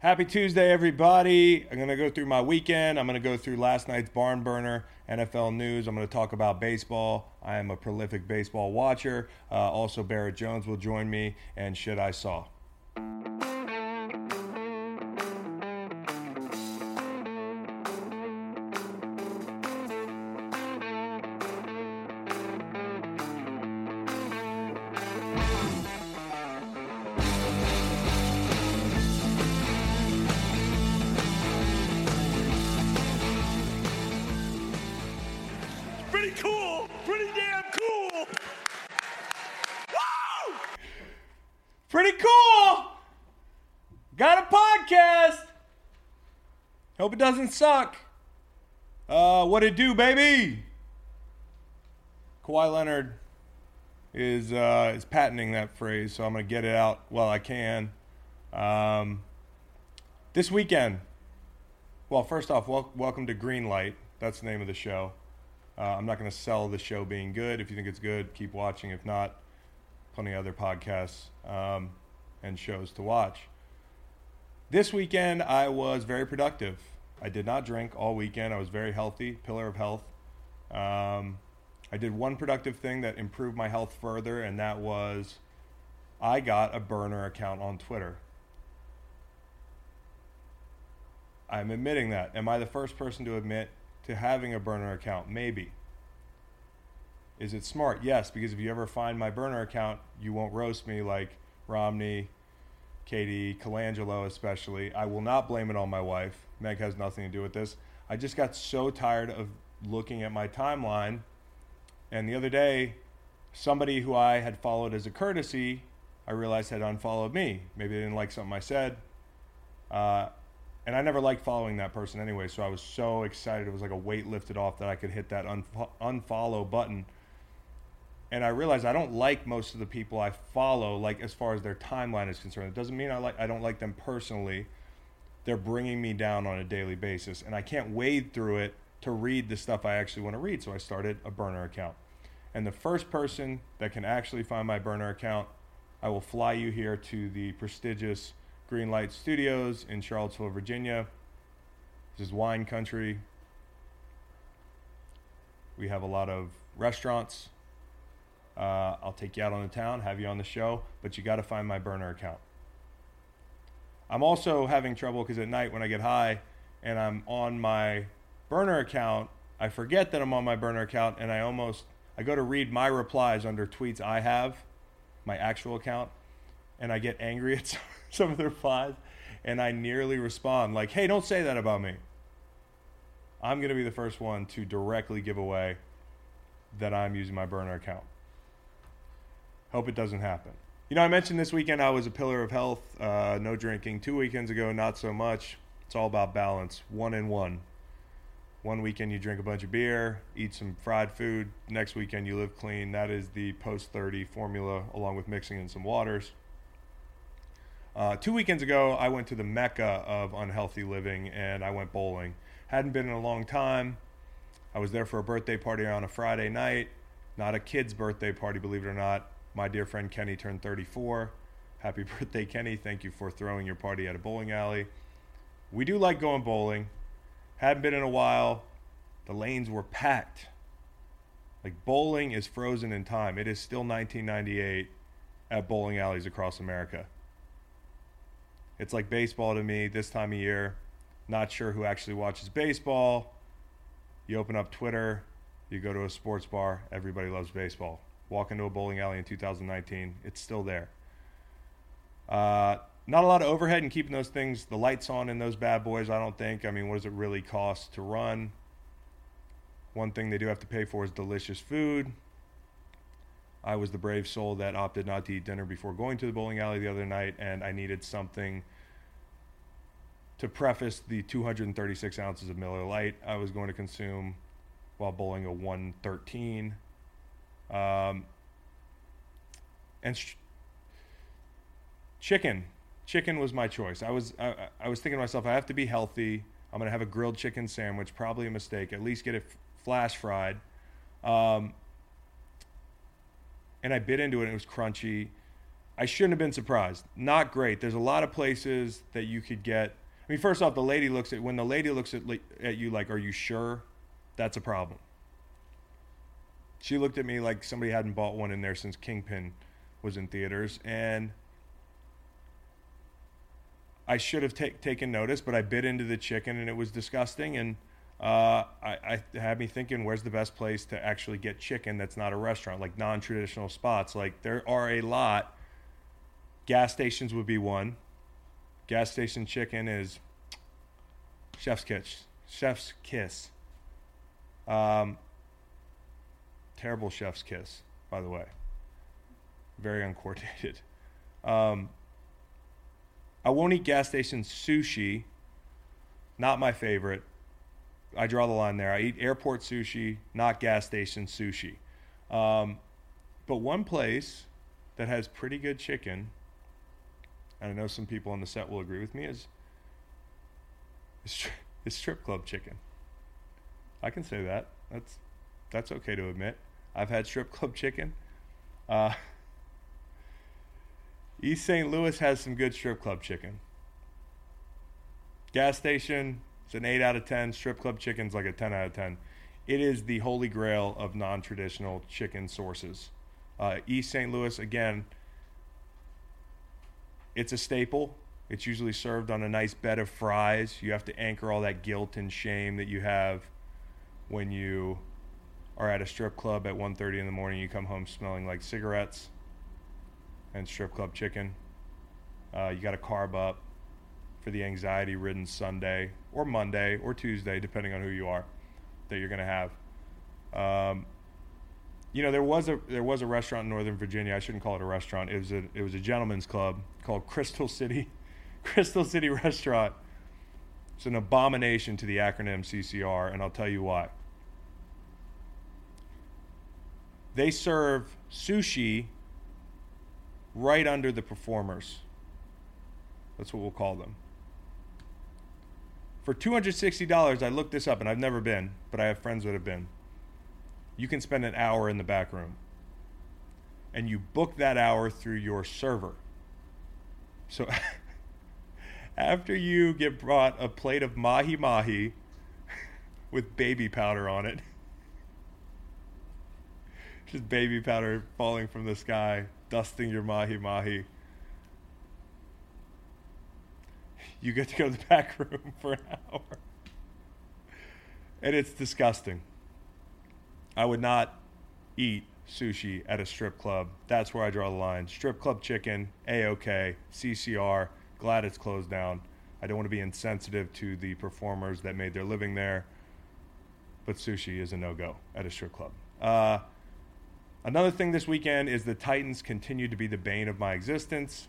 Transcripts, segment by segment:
Happy Tuesday, everybody. I'm going to go through my weekend. I'm going to go through last night's barn burner, NFL news. I'm going to talk about baseball. I am a prolific baseball watcher. Uh, also, Barrett Jones will join me, and shit I saw. Suck. Uh, what it do, baby? Kawhi Leonard is uh, is patenting that phrase, so I'm gonna get it out while I can. Um, this weekend. Well, first off, wel- welcome to Green Light. That's the name of the show. Uh, I'm not going to sell the show being good. If you think it's good, keep watching. If not, plenty of other podcasts um, and shows to watch. This weekend, I was very productive. I did not drink all weekend. I was very healthy, pillar of health. Um, I did one productive thing that improved my health further, and that was I got a burner account on Twitter. I'm admitting that. Am I the first person to admit to having a burner account? Maybe. Is it smart? Yes, because if you ever find my burner account, you won't roast me like Romney, KD, Colangelo, especially. I will not blame it on my wife. Meg has nothing to do with this. I just got so tired of looking at my timeline. And the other day, somebody who I had followed as a courtesy, I realized had unfollowed me. Maybe they didn't like something I said. Uh, and I never liked following that person anyway, so I was so excited. It was like a weight lifted off that I could hit that unfo- unfollow button. And I realized I don't like most of the people I follow, like as far as their timeline is concerned. It doesn't mean I like I don't like them personally. They're bringing me down on a daily basis, and I can't wade through it to read the stuff I actually want to read. So I started a burner account. And the first person that can actually find my burner account, I will fly you here to the prestigious Greenlight Studios in Charlottesville, Virginia. This is wine country. We have a lot of restaurants. Uh, I'll take you out on the town, have you on the show, but you got to find my burner account. I'm also having trouble because at night when I get high and I'm on my burner account, I forget that I'm on my burner account and I almost I go to read my replies under tweets I have, my actual account, and I get angry at some, of the replies and I nearly respond like, "Hey, don't say that about me." I'm going to be the first one to directly give away that I'm using my burner account. Hope it doesn't happen. You know, I mentioned this weekend I was a pillar of health, uh, no drinking. Two weekends ago, not so much. It's all about balance, one and one. One weekend you drink a bunch of beer, eat some fried food. Next weekend you live clean. That is the post 30 formula, along with mixing in some waters. Uh, two weekends ago, I went to the mecca of unhealthy living and I went bowling. Hadn't been in a long time. I was there for a birthday party on a Friday night. Not a kid's birthday party, believe it or not. My dear friend Kenny turned 34. Happy birthday, Kenny. Thank you for throwing your party at a bowling alley. We do like going bowling. Hadn't been in a while. The lanes were packed. Like bowling is frozen in time. It is still 1998 at bowling alleys across America. It's like baseball to me this time of year. Not sure who actually watches baseball. You open up Twitter, you go to a sports bar, everybody loves baseball. Walk into a bowling alley in 2019, it's still there. Uh, not a lot of overhead in keeping those things, the lights on in those bad boys, I don't think. I mean, what does it really cost to run? One thing they do have to pay for is delicious food. I was the brave soul that opted not to eat dinner before going to the bowling alley the other night, and I needed something to preface the 236 ounces of Miller Lite I was going to consume while bowling a 113. Um, and sh- chicken, chicken was my choice. I was I, I was thinking to myself, I have to be healthy. I'm gonna have a grilled chicken sandwich, probably a mistake. At least get it f- flash fried. Um, and I bit into it. and It was crunchy. I shouldn't have been surprised. Not great. There's a lot of places that you could get. I mean, first off, the lady looks at when the lady looks at at you like, "Are you sure?" That's a problem. She looked at me like somebody hadn't bought one in there since Kingpin was in theaters, and I should have ta- taken notice, but I bit into the chicken and it was disgusting. And uh, I, I had me thinking, where's the best place to actually get chicken that's not a restaurant, like non-traditional spots? Like there are a lot. Gas stations would be one. Gas station chicken is chef's kiss. Chef's kiss. Um, terrible chef's kiss, by the way. Very uncoordinated. Um, I won't eat gas station sushi. Not my favorite. I draw the line there. I eat airport sushi, not gas station sushi. Um, but one place that has pretty good chicken, and I know some people on the set will agree with me, is is, is strip club chicken. I can say that. That's that's okay to admit. I've had strip club chicken. Uh, East St. Louis has some good strip club chicken. Gas station, it's an 8 out of 10. Strip club chicken's like a 10 out of 10. It is the holy grail of non traditional chicken sources. Uh, East St. Louis, again, it's a staple. It's usually served on a nice bed of fries. You have to anchor all that guilt and shame that you have when you are at a strip club at 1.30 in the morning. You come home smelling like cigarettes and strip club chicken. Uh, you got to carb up for the anxiety ridden Sunday or Monday or Tuesday, depending on who you are, that you're going to have. Um, you know, there was a there was a restaurant in Northern Virginia. I shouldn't call it a restaurant. It was a it was a gentleman's club called Crystal City, Crystal City Restaurant. It's an abomination to the acronym CCR, and I'll tell you why. They serve sushi right under the performers. That's what we'll call them. For $260, I looked this up and I've never been, but I have friends that have been. You can spend an hour in the back room. And you book that hour through your server. So after you get brought a plate of mahi mahi with baby powder on it, just baby powder falling from the sky, dusting your mahi mahi. You get to go to the back room for an hour. And it's disgusting. I would not eat sushi at a strip club. That's where I draw the line. Strip club chicken, A OK, CCR, glad it's closed down. I don't want to be insensitive to the performers that made their living there, but sushi is a no go at a strip club. Uh, Another thing this weekend is the Titans continue to be the bane of my existence.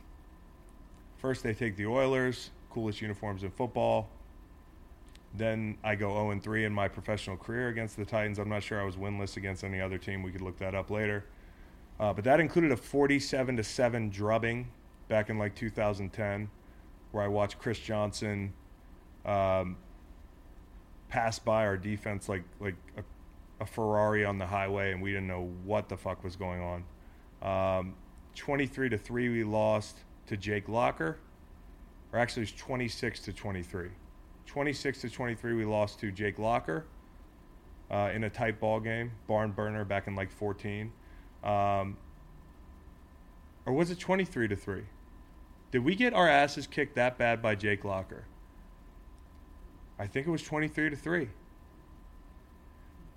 First, they take the Oilers, coolest uniforms in football. Then I go 0 3 in my professional career against the Titans. I'm not sure I was winless against any other team. We could look that up later. Uh, but that included a 47 to 7 drubbing back in like 2010, where I watched Chris Johnson um, pass by our defense like like a a Ferrari on the highway, and we didn't know what the fuck was going on. Um, 23 to 3, we lost to Jake Locker. Or actually, it was 26 to 23. 26 to 23, we lost to Jake Locker uh, in a tight ball game, barn burner back in like 14. Um, or was it 23 to 3? Did we get our asses kicked that bad by Jake Locker? I think it was 23 to 3.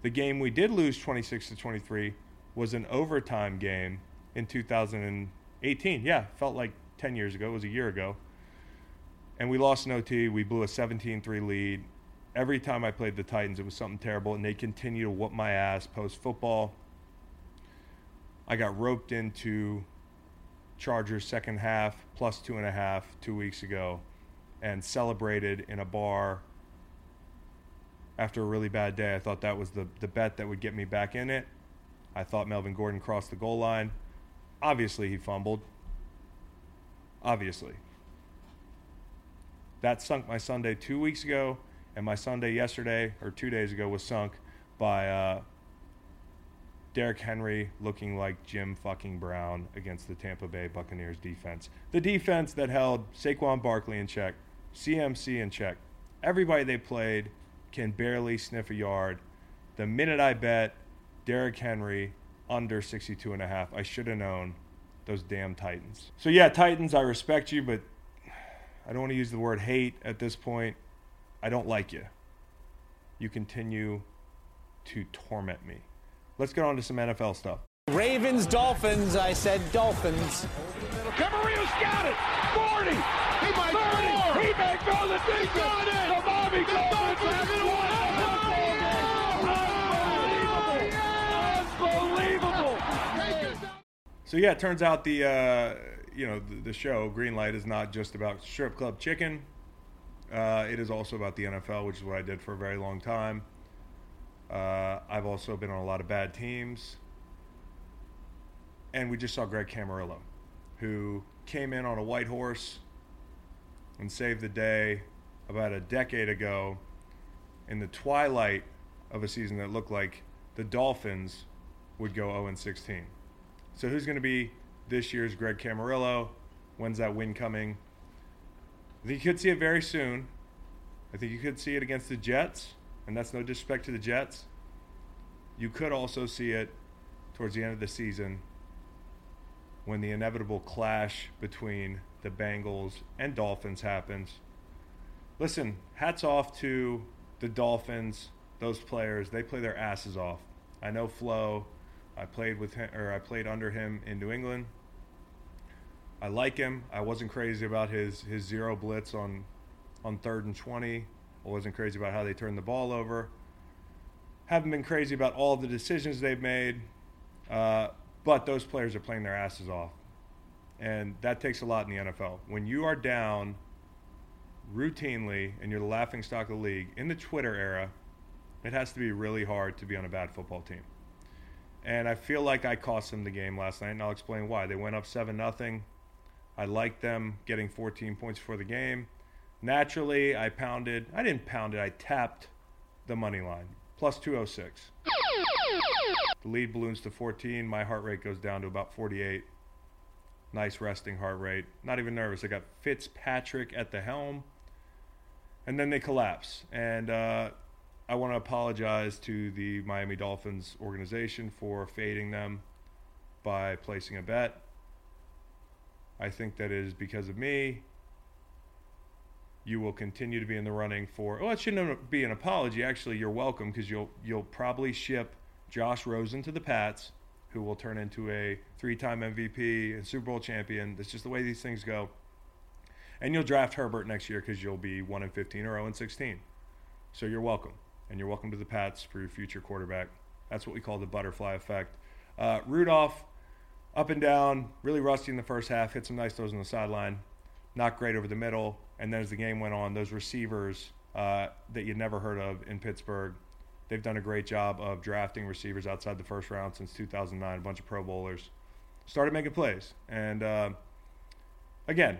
The game we did lose 26 to 23 was an overtime game in 2018. Yeah, felt like 10 years ago. It was a year ago. And we lost an OT. We blew a 17 3 lead. Every time I played the Titans, it was something terrible, and they continue to whoop my ass post football. I got roped into Chargers second half plus two and a half two weeks ago and celebrated in a bar after a really bad day. I thought that was the, the bet that would get me back in it. I thought Melvin Gordon crossed the goal line. Obviously, he fumbled. Obviously. That sunk my Sunday two weeks ago, and my Sunday yesterday, or two days ago, was sunk by uh, Derrick Henry looking like Jim fucking Brown against the Tampa Bay Buccaneers defense. The defense that held Saquon Barkley in check, CMC in check. Everybody they played can barely sniff a yard. The minute I bet Derrick Henry under 62 and a half, I should have known those damn Titans. So yeah, Titans, I respect you, but I don't want to use the word hate at this point. I don't like you. You continue to torment me. Let's get on to some NFL stuff. Ravens, Dolphins. I said Dolphins. Camarillo's got it. 40. He might 30. He may go the distance. He got it. Unbelievable. So yeah, it turns out the uh, you know the, the show Greenlight is not just about strip club chicken. Uh, it is also about the NFL, which is what I did for a very long time. Uh, I've also been on a lot of bad teams, and we just saw Greg Camarillo, who came in on a white horse and saved the day about a decade ago in the twilight of a season that looked like the Dolphins would go 0 16. So who's going to be this year's Greg Camarillo? When's that win coming? I think you could see it very soon. I think you could see it against the Jets, and that's no disrespect to the Jets. You could also see it towards the end of the season when the inevitable clash between the Bengals and Dolphins happens. Listen, hats off to the Dolphins, those players. They play their asses off. I know Flo. I played with him or I played under him in New England. I like him. I wasn't crazy about his his zero blitz on on third and 20. I wasn't crazy about how they turned the ball over. Haven't been crazy about all the decisions they've made. Uh, but those players are playing their asses off. And that takes a lot in the NFL. When you are down routinely and you're the laughing stock of the league in the Twitter era, it has to be really hard to be on a bad football team. And I feel like I cost them the game last night, and I'll explain why. They went up 7 nothing. I liked them getting 14 points for the game. Naturally, I pounded, I didn't pound it, I tapped the money line, plus 206. The lead balloons to 14. My heart rate goes down to about 48. Nice resting heart rate. Not even nervous. I got Fitzpatrick at the helm. And then they collapse. And uh, I want to apologize to the Miami Dolphins organization for fading them by placing a bet. I think that is because of me. You will continue to be in the running for. Well, it shouldn't be an apology. Actually, you're welcome because you'll you'll probably ship Josh Rosen to the Pats, who will turn into a three-time MVP and Super Bowl champion. That's just the way these things go. And you'll draft Herbert next year because you'll be one in 15 or 0 in 16. So you're welcome, and you're welcome to the Pats for your future quarterback. That's what we call the butterfly effect. Uh, Rudolph, up and down, really rusty in the first half. Hit some nice throws on the sideline. Not great over the middle. And then as the game went on, those receivers uh, that you'd never heard of in Pittsburgh, they've done a great job of drafting receivers outside the first round since 2009. A bunch of Pro Bowlers started making plays. And uh, again,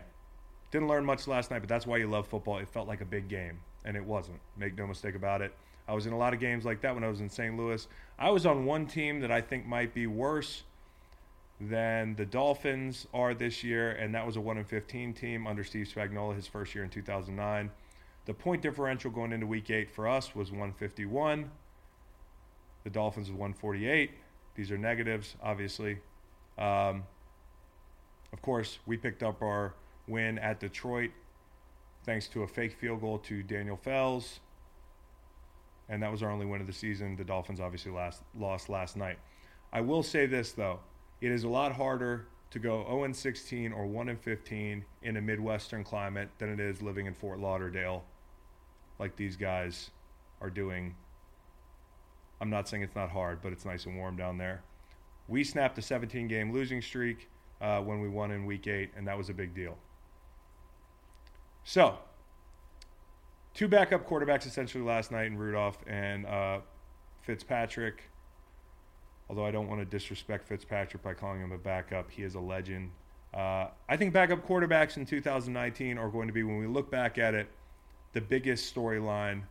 didn't learn much last night, but that's why you love football. It felt like a big game, and it wasn't. Make no mistake about it. I was in a lot of games like that when I was in St. Louis. I was on one team that I think might be worse than the Dolphins are this year, and that was a 1 in 15 team under Steve Spagnuolo, his first year in 2009. The point differential going into week eight for us was 151. The Dolphins was 148. These are negatives, obviously. Um, of course, we picked up our win at Detroit thanks to a fake field goal to Daniel Fells. And that was our only win of the season. The Dolphins obviously last, lost last night. I will say this, though. It is a lot harder to go 0 16 or 1 15 in a Midwestern climate than it is living in Fort Lauderdale, like these guys are doing. I'm not saying it's not hard, but it's nice and warm down there. We snapped a 17 game losing streak uh, when we won in week eight, and that was a big deal. So, two backup quarterbacks essentially last night in Rudolph and uh, Fitzpatrick. Although I don't want to disrespect Fitzpatrick by calling him a backup, he is a legend. Uh, I think backup quarterbacks in 2019 are going to be, when we look back at it, the biggest storyline.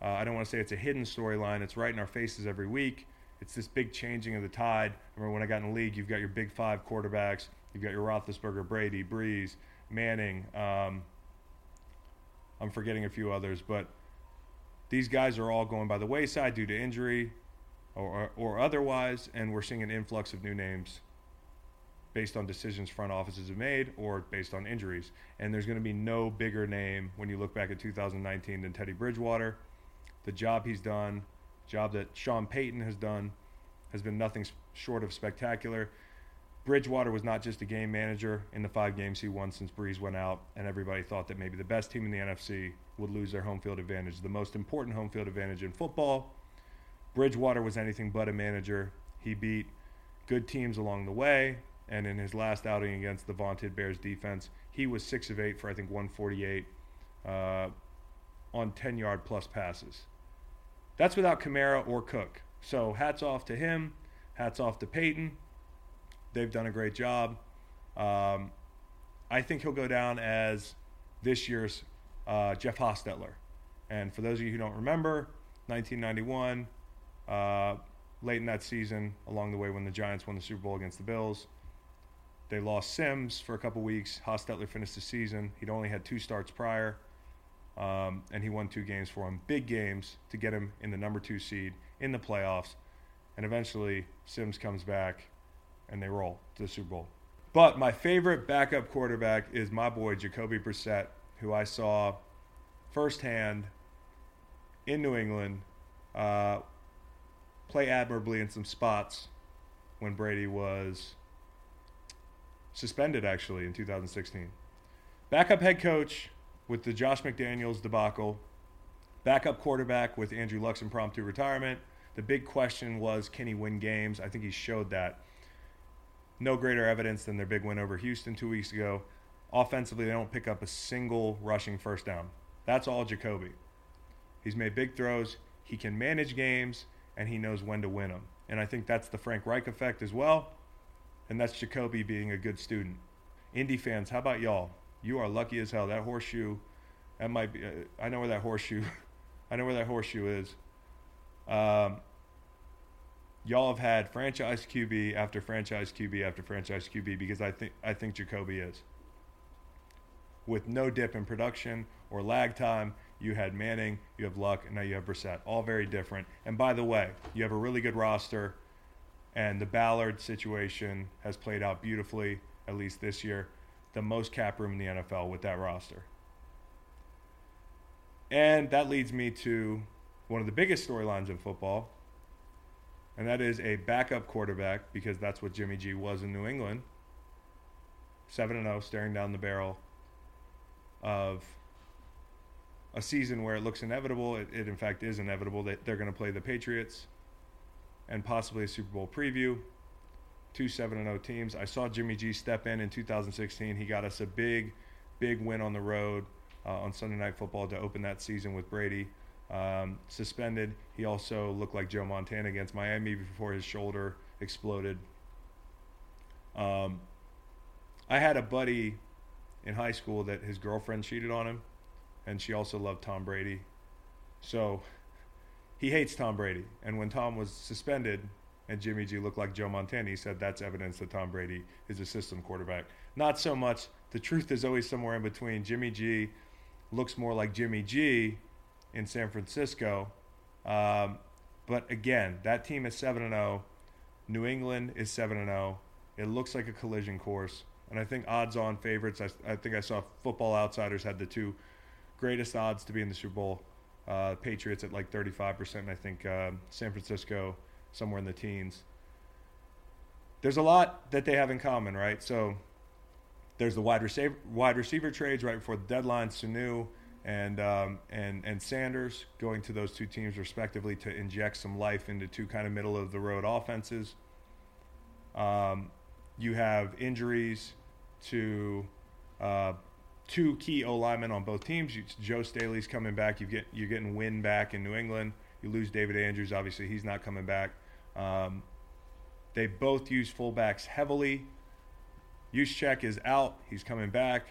Uh, I don't want to say it's a hidden storyline, it's right in our faces every week. It's this big changing of the tide. Remember when I got in the league, you've got your big five quarterbacks. You've got your Roethlisberger, Brady, Brees, Manning. Um, I'm forgetting a few others, but these guys are all going by the wayside due to injury or, or otherwise, and we're seeing an influx of new names based on decisions front offices have made or based on injuries. And there's going to be no bigger name when you look back at 2019 than Teddy Bridgewater. The job he's done, job that Sean Payton has done, has been nothing short of spectacular. Bridgewater was not just a game manager in the five games he won since Brees went out, and everybody thought that maybe the best team in the NFC would lose their home field advantage, the most important home field advantage in football. Bridgewater was anything but a manager. He beat good teams along the way, and in his last outing against the vaunted Bears defense, he was six of eight for I think 148 uh, on 10 yard plus passes. That's without Kamara or Cook. So hats off to him. Hats off to Payton. They've done a great job. Um, I think he'll go down as this year's uh, Jeff Hostetler. And for those of you who don't remember, 1991, uh, late in that season, along the way when the Giants won the Super Bowl against the Bills, they lost Sims for a couple weeks. Hostetler finished the season. He'd only had two starts prior, um, and he won two games for him. Big games to get him in the number two seed in the playoffs. And eventually, Sims comes back and they roll to the Super Bowl. But my favorite backup quarterback is my boy Jacoby Brissett, who I saw firsthand in New England uh, play admirably in some spots when Brady was suspended, actually, in 2016. Backup head coach with the Josh McDaniels debacle, backup quarterback with Andrew Luck's impromptu retirement. The big question was can he win games? I think he showed that no greater evidence than their big win over Houston two weeks ago. Offensively, they don't pick up a single rushing first down. That's all Jacoby. He's made big throws. He can manage games, and he knows when to win them. And I think that's the Frank Reich effect as well. And that's Jacoby being a good student. Indy fans, how about y'all? You are lucky as hell. That horseshoe, that might be. Uh, I know where that horseshoe. I know where that horseshoe is. Um, y'all have had franchise QB after franchise QB after franchise QB because I think I think Jacoby is. With no dip in production or lag time, you had Manning, you have Luck, and now you have Brissett. All very different. And by the way, you have a really good roster, and the Ballard situation has played out beautifully, at least this year. The most cap room in the NFL with that roster. And that leads me to one of the biggest storylines in football, and that is a backup quarterback because that's what Jimmy G was in New England. 7 0, staring down the barrel of a season where it looks inevitable. It, it in fact is inevitable that they're going to play the Patriots and possibly a Super Bowl preview. Two 7 0 teams. I saw Jimmy G step in in 2016. He got us a big, big win on the road uh, on Sunday Night Football to open that season with Brady um, suspended. He also looked like Joe Montana against Miami before his shoulder exploded. Um, I had a buddy in high school that his girlfriend cheated on him, and she also loved Tom Brady. So he hates Tom Brady. And when Tom was suspended and Jimmy G looked like Joe Montana, he said that's evidence that Tom Brady is a system quarterback. Not so much. The truth is always somewhere in between. Jimmy G looks more like Jimmy G in San Francisco. Um, but again, that team is 7 and 0. New England is 7 and 0. It looks like a collision course. And I think odds on favorites, I, I, think I saw Football Outsiders had the two greatest odds to be in the Super Bowl. Uh, Patriots at like 35%, and I think uh, San Francisco somewhere in the teens. There's a lot that they have in common, right? So there's the wide receiver, wide receiver trades right before the deadline. Sanu and um, and and Sanders going to those two teams respectively to inject some life into two kind of middle of the road offenses. Um, you have injuries to uh, two key O linemen on both teams. You, Joe Staley's coming back. You get you're getting Wynn back in New England. You lose David Andrews. Obviously, he's not coming back. Um, they both use fullbacks heavily. Juszczyk is out. He's coming back.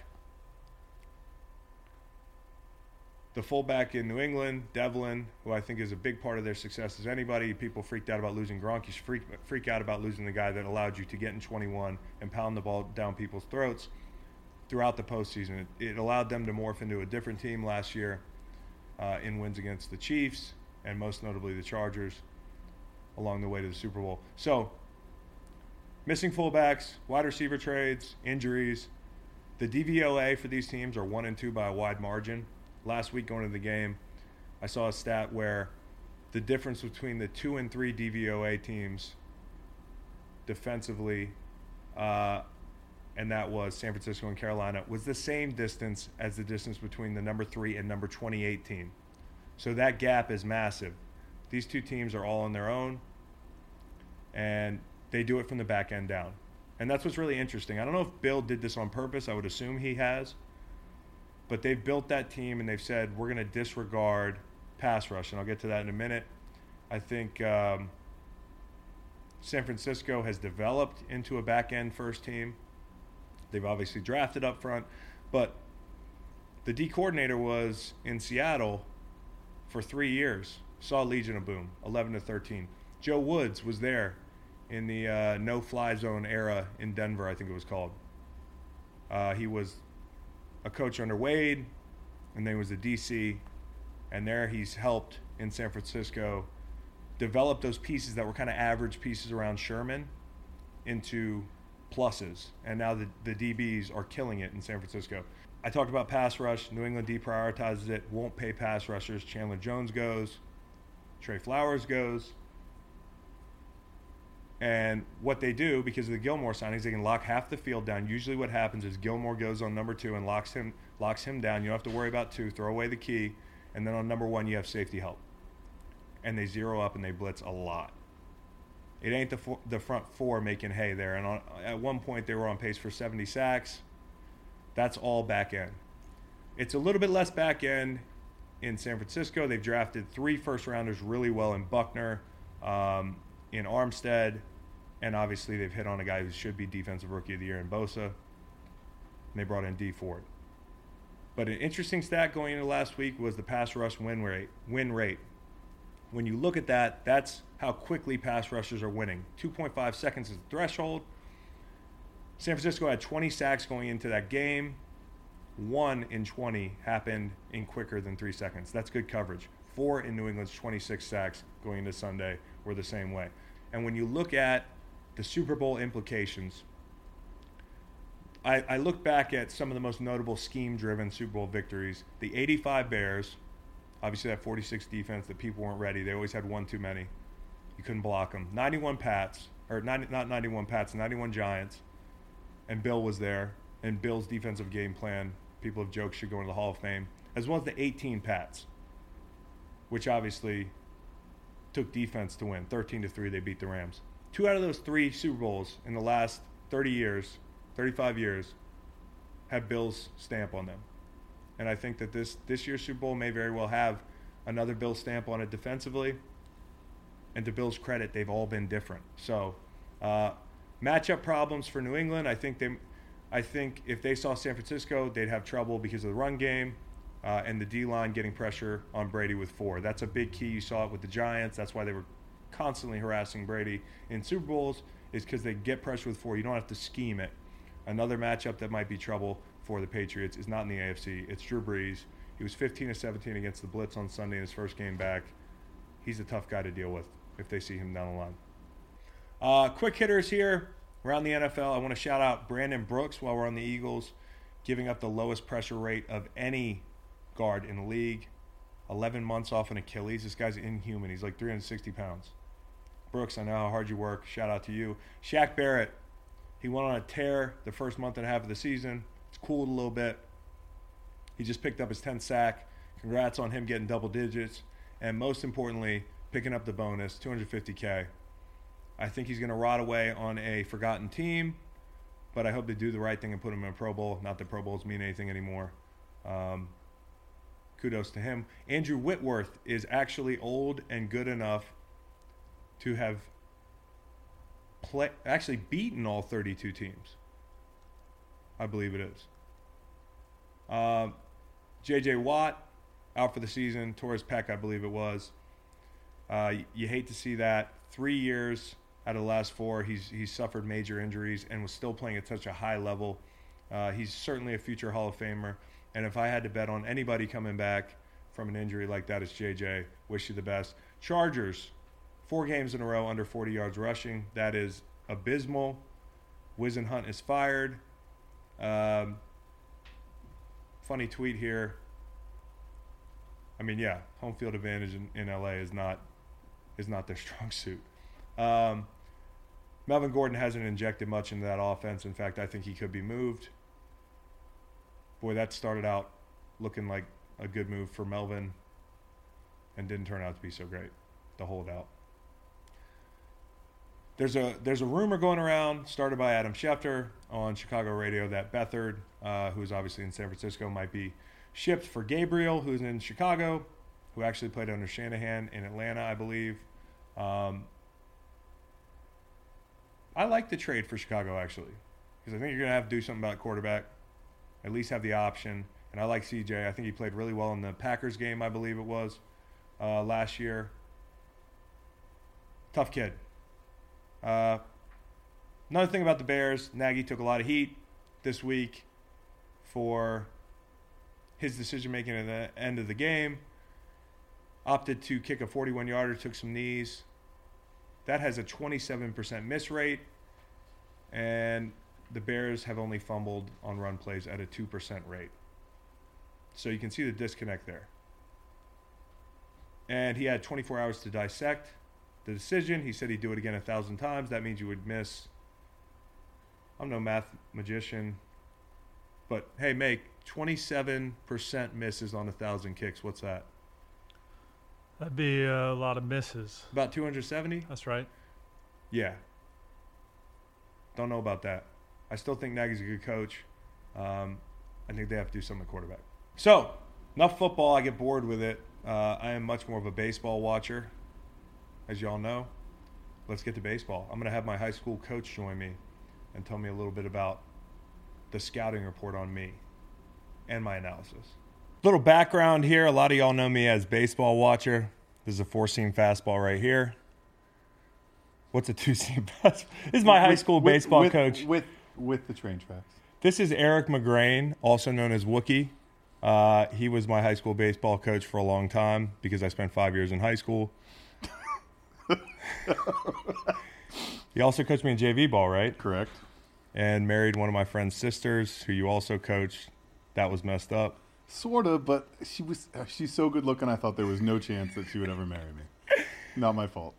The fullback in New England, Develin, who I think is a big part of their success as anybody. People freaked out about losing Gronk. You freak, freak out about losing the guy that allowed you to get in 21 and pound the ball down people's throats throughout the postseason. It, it allowed them to morph into a different team last year uh, in wins against the Chiefs and most notably the Chargers along the way to the Super Bowl. So, missing fullbacks, wide receiver trades, injuries. The DVOA for these teams are one and two by a wide margin last week going to the game, I saw a stat where the difference between the two and three DVOA teams defensively, uh, and that was San Francisco and Carolina, was the same distance as the distance between the number three and number 28 team. So that gap is massive. These two teams are all on their own, and they do it from the back end down. And that's what's really interesting. I don't know if Bill did this on purpose. I would assume he has but they've built that team and they've said we're going to disregard pass rush, and I'll get to that in a minute. I think um, San Francisco has developed into a back end first team. They've obviously drafted up front, but the D coordinator was in Seattle for three years. Saw Legion of Boom, 11 to 13. Joe Woods was there in the uh, no fly zone era in Denver, I think it was called. Uh, he was a coach under Wade, and then he was a DC, and there he's helped in San Francisco develop those pieces that were kind of average pieces around Sherman into pluses, and now the, the DBs are killing it in San Francisco. I talked about pass rush. New England deprioritizes it, won't pay pass rushers. Chandler Jones goes, Trey Flowers goes. And what they do, because of the Gilmore signings, they can lock half the field down. Usually, what happens is Gilmore goes on number two and locks him locks him down. You don't have to worry about two. Throw away the key, and then on number one, you have safety help. And they zero up and they blitz a lot. It ain't the the front four making hay there. And on, at one point, they were on pace for 70 sacks. That's all back end. It's a little bit less back end in San Francisco. They've drafted three first rounders really well in Buckner. Um, in Armstead, and obviously they've hit on a guy who should be defensive rookie of the year in Bosa. And they brought in Dee Ford. But an interesting stat going into last week was the pass rush win rate. Win rate. When you look at that, that's how quickly pass rushers are winning. 2.5 seconds is the threshold. San Francisco had 20 sacks going into that game. One in 20 happened in quicker than three seconds. That's good coverage. Four in New England's 26 sacks going into Sunday were the same way. And when you look at the Super Bowl implications, I, I look back at some of the most notable scheme driven Super Bowl victories. The 85 Bears, obviously that 46 defense that people weren't ready. They always had one too many. You couldn't block them. 91 Pats, or 90, not 91 Pats, 91 Giants. And Bill was there. And Bill's defensive game plan, people have joked, should go into the Hall of Fame. As well as the 18 Pats, which obviously took defense to win. 13 to 3 they beat the Rams. Two out of those 3 Super Bowls in the last 30 years, 35 years have Bills stamp on them. And I think that this this year's Super Bowl may very well have another Bill stamp on it defensively. And to Bill's credit, they've all been different. So, uh, matchup problems for New England. I think they, I think if they saw San Francisco, they'd have trouble because of the run game uh, and the D line getting pressure on Brady with four. That's a big key. You saw it with the Giants. That's why they were constantly harassing Brady in Super Bowls, is because they get pressure with four. You don't have to scheme it. Another matchup that might be trouble for the Patriots is not in the AFC. It's Drew Brees. He was 15 to 17 against the Blitz on Sunday in his first game back. He's a tough guy to deal with if they see him down the line. Uh, quick hitters here around the NFL. I want to shout out Brandon Brooks while we're on the Eagles, giving up the lowest pressure rate of any guard in the league. 11 months off an Achilles. This guy's inhuman. He's like 360 pounds. Brooks, I know how hard you work. Shout out to you. Shaq Barrett, he went on a tear the first month and a half of the season. It's cooled a little bit. He just picked up his 10th sack. Congrats on him getting double digits. And most importantly, picking up the bonus, 250K. I think he's going to rot away on a forgotten team, but I hope they do the right thing and put him in a Pro Bowl. Not that Pro Bowls mean anything anymore. Um, kudos to him. Andrew Whitworth is actually old and good enough to have play, actually beaten all 32 teams. I believe it is. Uh, J.J. Watt, out for the season. tore his pec, I believe it was. Uh, you hate to see that. Three years out of the last four, he's he's suffered major injuries and was still playing at such a high level. Uh, he's certainly a future Hall of Famer. And if I had to bet on anybody coming back from an injury like that, it's JJ. Wish you the best. Chargers, four games in a row under 40 yards rushing. That is abysmal. Whisenhunt is fired. Um, funny tweet here. I mean, yeah, home field advantage in, in LA is not is not their strong suit. Um, Melvin Gordon hasn't injected much into that offense. In fact, I think he could be moved. Boy, that started out looking like a good move for Melvin and didn't turn out to be so great. The holdout. There's a there's a rumor going around started by Adam Schefter on Chicago radio that Beathard, uh, who's obviously in San Francisco, might be shipped for Gabriel, who's in Chicago, who actually played under Shanahan in Atlanta, I believe. Um, I like the trade for Chicago actually, because I think you're gonna have to do something about quarterback. At least have the option. And I like CJ. I think he played really well in the Packers game, I believe it was, uh, last year. Tough kid. Uh, another thing about the Bears, Nagy took a lot of heat this week for his decision making at the end of the game. Opted to kick a 41 yarder, took some knees. That has a 27% miss rate. And the Bears have only fumbled on run plays at a 2% rate. So you can see the disconnect there. And he had 24 hours to dissect the decision. He said he'd do it again a thousand times. That means you would miss. I'm no math magician, but hey, make 27% misses on a thousand kicks. What's that? That'd be a lot of misses. About 270? That's right. Yeah. Don't know about that. I still think Nagy's a good coach. Um, I think they have to do something at quarterback. So, enough football. I get bored with it. Uh, I am much more of a baseball watcher, as y'all know. Let's get to baseball. I'm going to have my high school coach join me and tell me a little bit about the scouting report on me and my analysis. Little background here. A lot of y'all know me as baseball watcher. This is a four seam fastball right here. What's a two seam fastball? This is my high school with- baseball with- coach. with with the train tracks. This is Eric McGrain, also known as Wookie. Uh, he was my high school baseball coach for a long time because I spent five years in high school. he also coached me in JV ball, right? Correct. And married one of my friend's sisters, who you also coached. That was messed up. Sort of, but she was uh, she's so good looking. I thought there was no chance that she would ever marry me. Not my fault.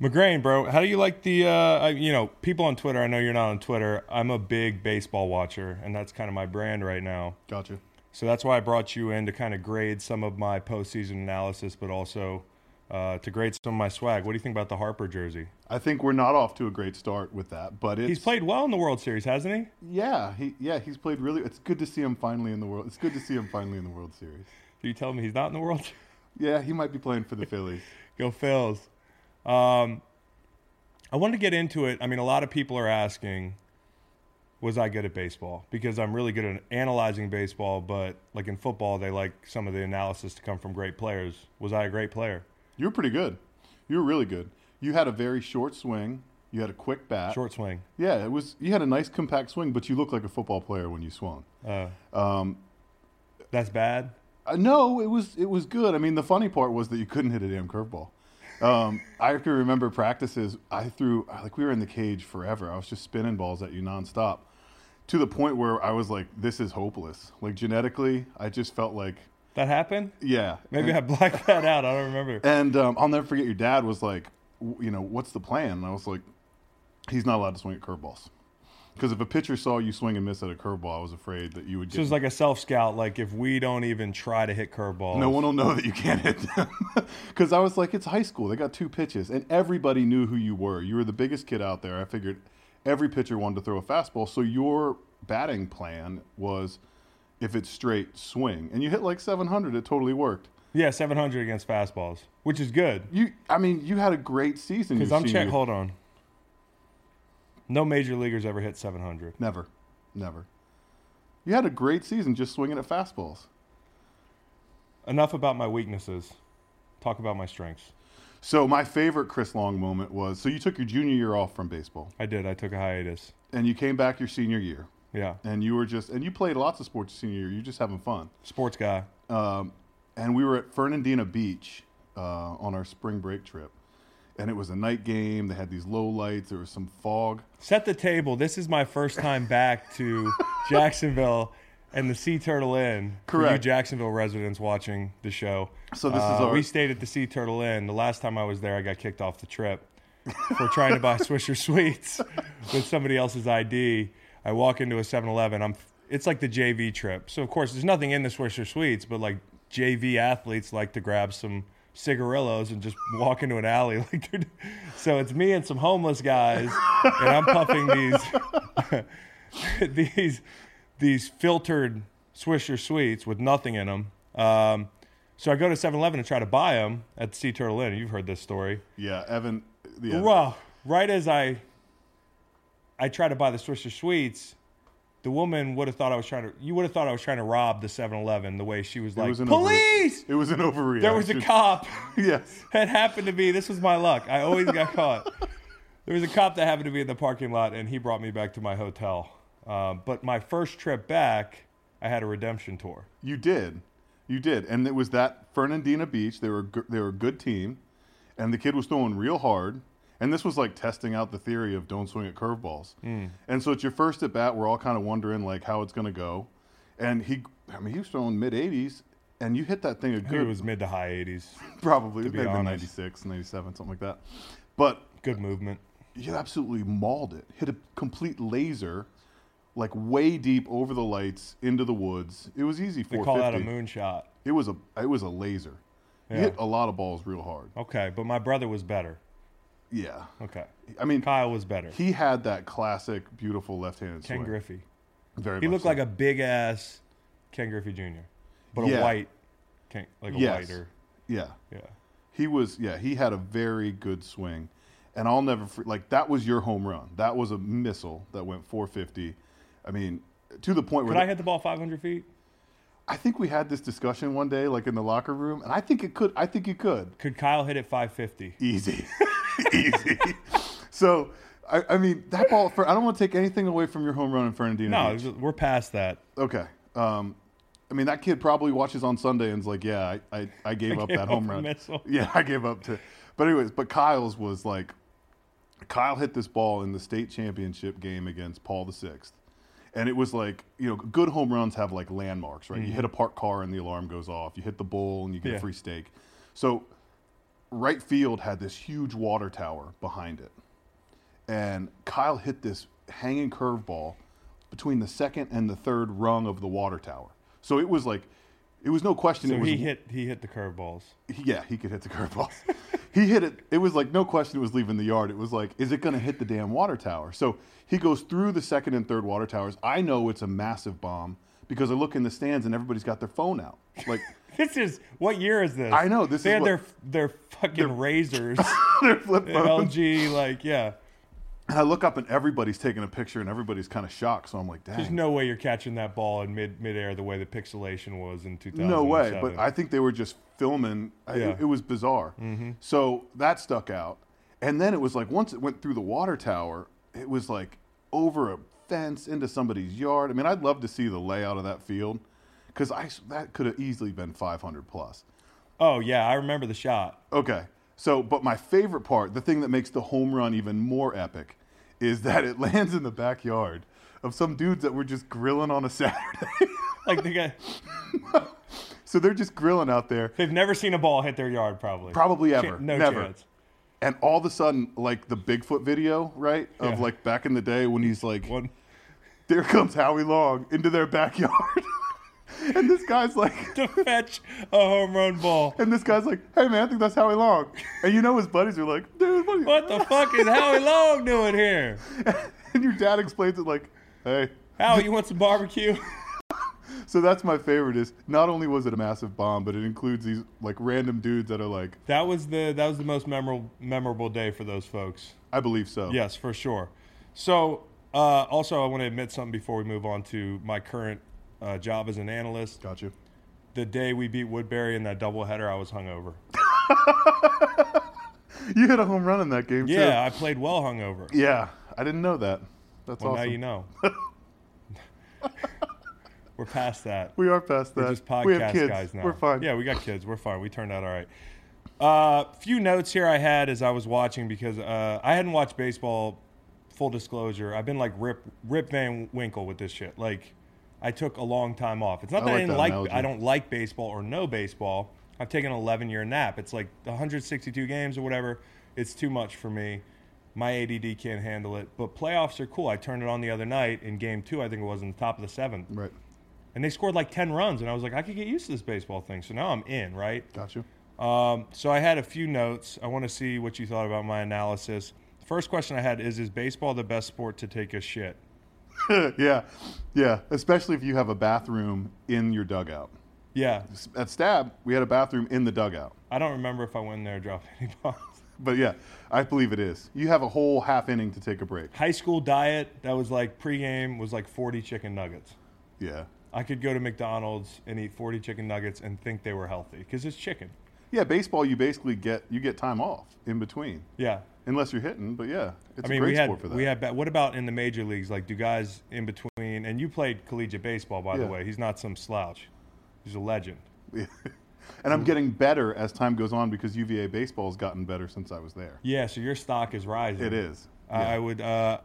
McGrain, bro, how do you like the? Uh, I- you know, people on Twitter. I know you're not on Twitter. I'm a big baseball watcher, and that's kind of my brand right now. Gotcha. So that's why I brought you in to kind of grade some of my postseason analysis, but also uh, to grade some of my swag. What do you think about the Harper jersey? I think we're not off to a great start with that, but it's He's played well in the World Series, hasn't he? Yeah, he yeah he's played really. It's good to see him finally in the world. It's good to see him finally in the World Series. Do you tell me he's not in the World? Yeah, he might be playing for the Phillies. Go Phils. Um, I wanted to get into it. I mean, a lot of people are asking, was I good at baseball? Because I'm really good at analyzing baseball, but like in football, they like some of the analysis to come from great players. Was I a great player? You were pretty good. You were really good. You had a very short swing. You had a quick bat. Short swing. Yeah, it was. You had a nice compact swing, but you looked like a football player when you swung. Uh, Um, that's bad. Uh, no, it was it was good. I mean, the funny part was that you couldn't hit a damn curveball. Um, I can remember practices. I threw like we were in the cage forever. I was just spinning balls at you nonstop, to the point where I was like, "This is hopeless." Like genetically, I just felt like, That happened? yeah. Maybe and, I blacked that out. I don't remember. And um, I'll never forget. Your dad was like, w- "You know, what's the plan?" And I was like, "He's not allowed to swing at curveballs." Because if a pitcher saw you swing and miss at a curveball, I was afraid that you would So it's like a self scout. Like if we don't even try to hit curveballs, No one will know that you can't hit them. Because I was like, it's high school. They got two pitches, and everybody knew who you were. You were the biggest kid out there. I figured every pitcher wanted to throw a fastball. So your batting plan was, if it's straight, swing. And you hit like 700. It totally worked. Yeah, 700 against fastballs, which is good. You, I mean, you had a great season. Because I'm senior- check. Hold on. No major leaguers ever hit 700. Never, never. You had a great season just swinging at fastballs. enough about my weaknesses. Talk about my strengths. So my favorite Chris Long moment was so you took your junior year off from baseball I did. I took a hiatus. and you came back your senior year Yeah. and you were just and you played lots of sports your senior year. You're just having fun. Sports guy. Um, and we were at Fernandina Beach uh, on our spring break trip, and it was a night game. They had these low lights. There was some fog. Set the table. This is my first time back to Jacksonville and the Sea Turtle Inn. For you Correct. Jacksonville residents watching the show. So this is Uh, our- We stayed at the Sea Turtle Inn. The last time I was there, I got kicked off the trip for trying to buy Swisher Sweets with somebody else's ID. I walk into a 7-Eleven. I'm. It's like the JV trip. So of course, there's nothing in the Swisher Sweets, but like JV athletes like to grab some cigarillos and just walk into an alley. Like they're, so it's me and some homeless guys and i'm puffing these these these filtered swisher sweets with nothing in them um, so i go to 7-eleven and try to buy them at the sea turtle inn. You've heard this story. Yeah, Evan. Yeah, well right as i i try to buy the swisher sweets the woman would have thought i was trying to you would have thought i was trying to rob the 7-eleven the way she was it like was police Overre- it was an overreaction. there was a cop yes. it happened to be this was my luck i always got caught there was a cop that happened to be in the parking lot and he brought me back to my hotel um, but my first trip back i had a redemption tour You did, you did, and it was that Fernandina Beach. They were they were a good team, and the kid was throwing real hard. And this was like testing out the theory of don't swing at curveballs. Hmm. And so it's your first at bat. We're all kind of wondering like how it's going to go. And he, I mean, he was throwing mid 80s, and you hit that thing a good, it was mid to high 80s probably it be may have honest. 96, 97, something like that. But good movement you absolutely mauled it. Hit a complete laser, like way deep over the lights into the woods. It was easy. they 450. call that a moonshot It was a it was a laser. You hit a lot of balls real hard. okay but my brother was better Yeah. okay I mean, kyle was better he had that classic, beautiful left-handed swing. ken swing. griffey Very. he looked so. like a big ass ken griffey jr but a white ken, like a Yes. whiter Yeah. yeah He was. Yeah. He had a very good swing, and I'll never like that was your home run. That was a missile that went 450. I mean, to the point where could i hit the ball 500 feet I think we had this discussion one day, like in the locker room, and I think it could. I think you could. could kyle hit it 550 Easy, easy. So, I, I mean, that ball. For I don't want to take anything away from your home run in Fernandina. no Beach. we're past that Okay. Um, I mean, that kid probably watches on Sunday and's like, yeah, I, I, I gave up gave that up home run. missile. Yeah, I gave up to. But anyways, but Kyle's was like, Kyle hit this ball in the state championship game against Paul the Sixth, and it was like, you know, good home runs have like landmarks, right? You hit a parked car and the alarm goes off. You hit the bowl and you get Yeah. a free steak. So, right field had this huge water tower behind it, and Kyle hit this hanging curveball between the second and the third rung of the water tower. So it was like, it was no question. So it was he hit he hit the curveballs. yeah, he could hit the curveballs. he hit it. It was like no question it was leaving the yard. It was like, is it going to hit the damn water tower? So he goes through the second and third water towers. I know it's a massive bomb because I look in the stands and everybody's got their phone out. Like This is what year is this? I know, this is they had what- their their fucking razors, their flip phones. LG, like yeah. And I look up and everybody's taking a picture and everybody's kind of shocked. So I'm like, dang. There's no way you're catching that ball in mid midair the way the pixelation was in 2000. No way. But I think they were just filming. Yeah. It, it was bizarre. Mm-hmm. So that stuck out. And then it was like once it went through the water tower, it was like over a fence into somebody's yard. I mean, I'd love to see the layout of that field because I that could have easily been 500 plus. oh yeah, I remember the shot. Okay. So, but my favorite part, the thing that makes the home run even more epic, is that it lands in the backyard of some dudes that were just grilling on a Saturday. Like the guy, so they're just grilling out there. they've never seen a ball hit their yard, probably. Probably Ch- ever. no Never. chance. And all of a sudden, like the Bigfoot video, right? Of Yeah. like back in the day when he's like, One, there comes Howie Long into their backyard. and this guy's like, to fetch a home run ball. and this guy's like, hey man, I think that's Howie Long. And you know his buddies are like, dude, what, are you-" What the fuck is Howie Long doing here? And your dad explains it like, hey. Howie, you want some barbecue? So that's my favorite is not only was it a massive bomb, but it includes these like random dudes that are like, That was the that was the most memorable memorable day for those folks. I believe so. Yes, for sure. So, uh, also, I want to admit something before we move on to my current uh, job as an analyst. Got you. the day we beat Woodberry in that doubleheader, I was hungover. You hit a home run in that game too. Yeah, I played well hungover. Yeah, I didn't know that. That's Well, awesome. now you know. We're past that. We are past that. We're just we have podcast kids. guys now. We're fine. Yeah, we got kids. We're fine. We turned out all right. Uh, few notes here I had as I was watching because uh, I hadn't watched baseball. Full disclosure, I've been like Rip Rip Van Winkle with this shit. Like, I took a long time off. It's not I that I like didn't that like analogy. I don't like baseball or no baseball. I've taken an 11 year nap. It's like 162 games or whatever. It's too much for me. My ADD can't handle it. But playoffs are cool. I turned it on the other night in game two. I think it was in the top of the seventh Right. and they scored like 10 runs and i was like i could get used to this baseball thing so now i'm in right Gotcha. um, so i had a few notes i want to see what you thought about my analysis first question i had is is baseball the best sport to take a shit yeah, yeah. Especially if you have a bathroom in your dugout. yeah At Stab, we had a bathroom in the dugout. i don't remember if i went in there and dropped any bombs But yeah, I believe it is. You have a whole half inning to take a break. high school diet that was like pregame was like 40 chicken nuggets Yeah. i could go to mcdonald's and eat 40 chicken nuggets and think they were healthy because it's chicken Yeah, baseball you basically get you get time off in between. yeah Unless you're hitting, but yeah, it's I mean, a great we had sport for that. we had. ba- What about in the major leagues? Like, do guys in between? And you played collegiate baseball, by the way. He's not some slouch. He's a legend. and I'm getting better as time goes on because UVA baseball has gotten better since I was there. Yeah. So your stock is rising. It is. I I would. Uh,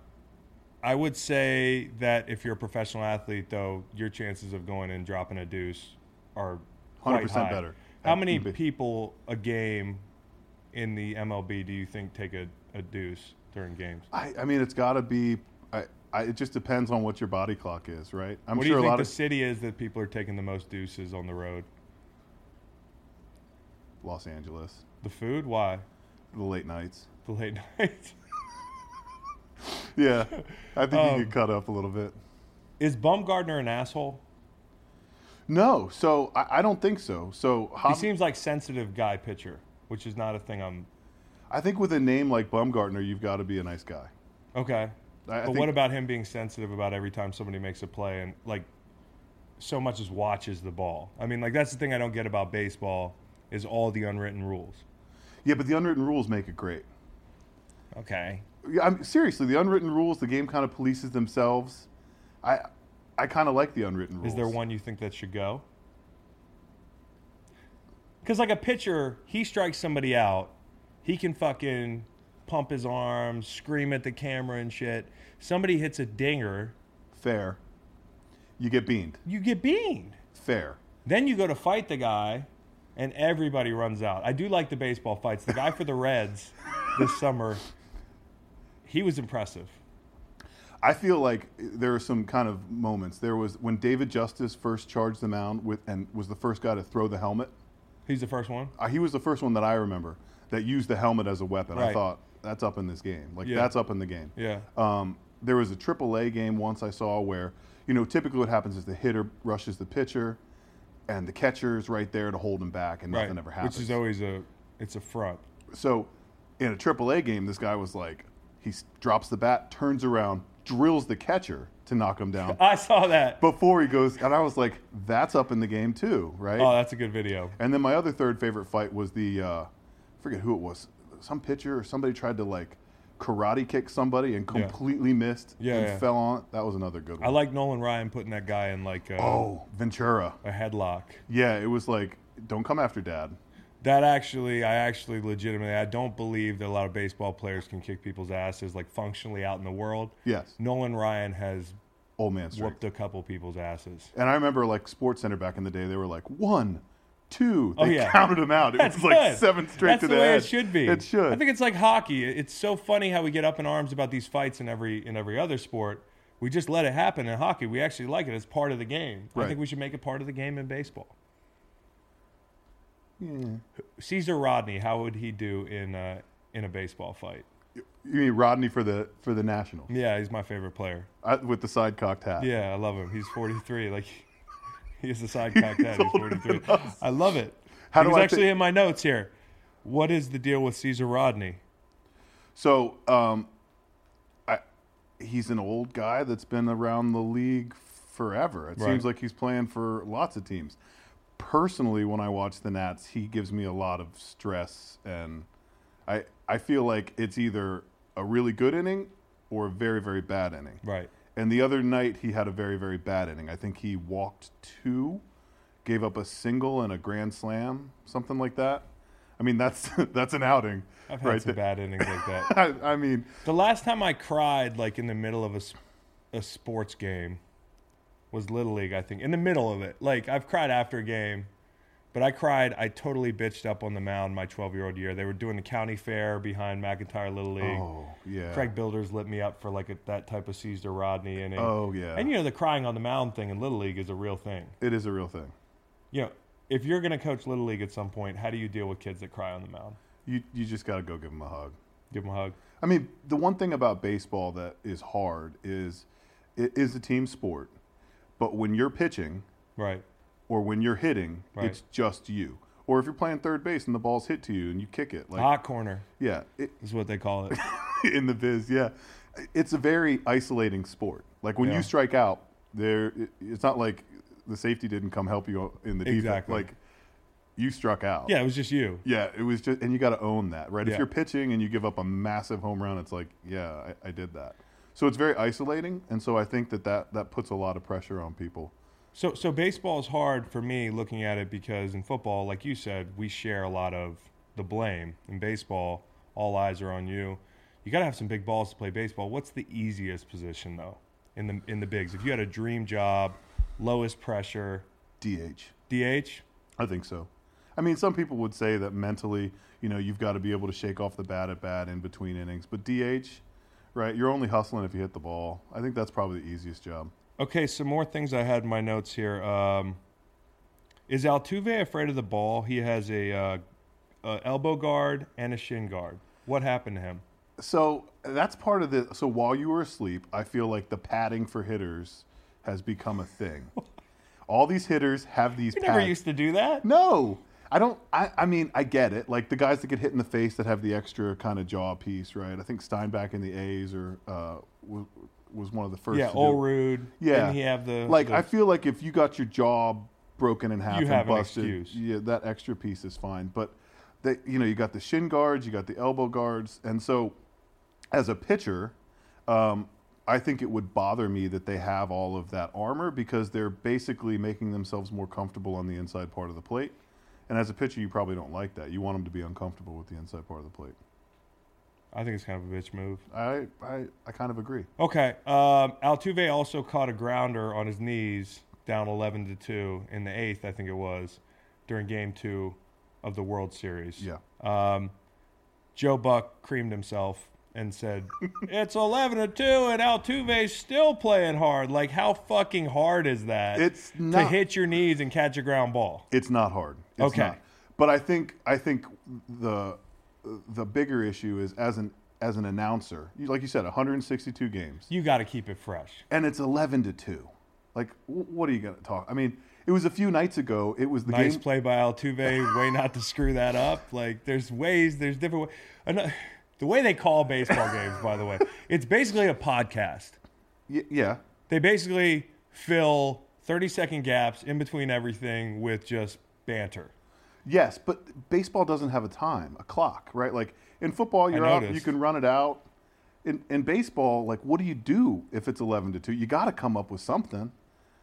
I would say that if you're a professional athlete, though, your chances of going and dropping a deuce are 100% high. better. How many people a game in the MLB do you think take a, a deuce during games? I, I mean, it's got to be. I, I, it just depends on what your body clock is, right? I'm what do sure you a think lot the of city is that people are taking the most deuces on the road? Los Angeles, The food? Why? the late nights. The late nights. Yeah, I think Um, you get cut up a little bit. Is Bumgarner an asshole? No, so I, I don't think so. So He seems like sensitive guy pitcher, which is not a thing I'm. I think with a name like Bumgartner, you've got to be a nice guy. Okay. I- I but think- what about him being sensitive about every time somebody makes a play and like so much as watches the ball? I mean, like that's the thing I don't get about baseball is all the unwritten rules. Yeah, but the unwritten rules make it great. Okay. Yeah, I'm seriously the unwritten rules. The game kind of polices themselves. I I kind of like the unwritten rules. Is there one you think that should go? Because like a pitcher, he strikes somebody out, he can fucking pump his arms, scream at the camera and shit. Somebody hits a dinger, fair? You get beaned. you get beaned. Fair. Then you go to fight the guy, and everybody runs out. I do like the baseball fights. The guy for the Reds this summer, he was impressive. I feel like there are some kind of moments. There was when David Justice first charged the mound with and was the first guy to throw the helmet. He's the first one. Uh, he was the first one that I remember that used the helmet as a weapon. I thought that's up in this game. Like Yeah. that's up in the game. Yeah. Um, there was a AAA game once I saw where, you know, typically what happens is the hitter rushes the pitcher, and the catcher's right there to hold him back, and nothing right. ever happens. Which is always a, it's a front. so, in a AAA game, this guy was like, he drops the bat, turns around, drills the catcher to knock him down I saw that. before he goes, and I was like, that's up in the game too, right? Oh, that's a good video. And then my other third favorite fight was the uh, I forget who it was. Some pitcher or somebody tried to like karate kick somebody and Yeah. completely missed Yeah, and yeah. fell on it. That was another good one. I like Nolan Ryan putting that guy in like a, Oh, Ventura. a headlock. Yeah, it was like don't come after dad. That actually, I actually legitimately, I don't believe that a lot of baseball players can kick people's asses like functionally out in the world. Yes. Nolan Ryan has Old man streak. whooped a couple people's asses. And I remember like Sports Center back in the day, they were like one, two. Oh, they Oh, yeah. counted them out. It That's was like good. seven straight That's to the the, way head. it should be. It should. I think it's like hockey. It's so funny how we get up in arms about these fights in every in every other sport. We just let it happen in hockey. We actually like it as part of the game. I think we should make it part of the game in baseball. Yeah. Caesar Rodney, how would he do in uh, in a baseball fight? You mean Rodney for the for the Nationals Yeah, he's my favorite player. I, with the side cocked hat? Yeah, I love him. He's 43. Like he has a side cocked head. He's older 43. I love it. How He's do I actually thi- in my notes here. What is the deal with Caesar Rodney? So, um, I, he's an old guy that's been around the league forever. It Right. seems like he's playing for lots of teams. Personally, when I watch the Nats, he gives me a lot of stress, and I I feel like it's either a really good inning or a very very bad inning. Right. And the other night, he had a very very bad inning. I think he walked two, gave up a single and a grand slam, something like that. I mean, that's that's an outing, I've had right? some there. bad innings like that. I, I mean, The last time I cried, like in the middle of a a sports game, was Little League, I think. In the middle of it. Like, I've cried after a game, but I cried. I totally bitched up on the mound my 12 year old year. They were doing the county fair behind McIntyre Little League. oh yeah, Craig Builders lit me up for like a, that type of Caesar Rodney inning. Oh yeah, And you know, the crying on the mound thing in Little League is a real thing. it is a real thing. You know, if you're going to coach Little League at some point, how do you deal with kids that cry on the mound? You you just got to go give them a hug. Give them a hug. I mean, the one thing about baseball that is hard is it is a team sport, but when you're pitching Right. or when you're hitting, Right. it's just you. Or if you're playing third base and the ball's hit to you and you kick it, like Hot corner yeah, it, is what they call it. in the biz, yeah, it's a very isolating sport. Like when Yeah. you strike out, there, it, it's not like the safety didn't come help you in the defense. Exactly. Like you struck out. yeah, it was just you. Yeah, it was just, and you got to own that, right? Yeah. If you're pitching and you give up a massive home run, it's like, yeah, I, I did that. So it's very isolating, and so I think that, that that puts a lot of pressure on people. So, so baseball is hard for me looking at it because in football, like you said, we share a lot of the blame. In baseball, all eyes are on you. You got to have some big balls to play baseball. What's the easiest position though in the in the bigs? If you had a dream job, lowest pressure, DH, DH. I think so. I mean, some people would say that mentally, you know, you've got to be able to shake off the bat at bat in between innings, but DH, right? You're only hustling if you hit the ball. I think that's probably the easiest job. Okay, some more things I had in my notes here. Um, is Altuve afraid of the ball? He has a, uh, a elbow guard and a shin guard. What happened to him? So that's part of the. So while you were asleep, I feel like the padding for hitters has become a thing. All these hitters have these. You never used to do that. No, I don't. I, I mean, I get it. Like the guys that get hit in the face that have the extra kind of jaw piece, right? I think Steinbach in the A's or uh, was, was one of the first. Yeah, do- Yeah, Didn't he have the like? the- I feel like if you got your jaw broken in half You and have an busted, excuse. yeah, that extra piece is fine. But they, you know, you got the shin guards, you got the elbow guards, and so as a pitcher, um, I think it would bother me that they have all of that armor because they're basically making themselves more comfortable on the inside part of the plate. And as a pitcher, you probably don't like that. You want them to be uncomfortable with the inside part of the plate. I think it's kind of a bitch move. I, I, I kind of agree. Okay. Um, Altuve also caught a grounder on his knees down 11 to 2 in the eighth, I think it was, during game two of the World Series. Yeah. Um, Joe Buck creamed himself and said, It's 11 to 2, and Altuve's still playing hard. Like, how fucking hard is that? It's not, to hit your knees and catch a ground ball. It's not hard. It's Okay. not. But I think I think the the bigger issue is as an as an announcer, you- like you said, 162 games, You got to keep it fresh. and it's 11 to two. Like, what are you going to talk? I mean, it was a few nights ago. It was the Nice game. play by Altuve. way not to screw that up. Like there's ways, there's different ways. Uh, the way they call baseball games, by the way, it's basically a podcast. Y- yeah, They basically fill 30 second gaps in between everything with just banter. yes, but baseball doesn't have a time, a clock, right? Like in football, you're out, you can run it out. In, in baseball, like, what do you do if it's 11 to two? You got to come up with something.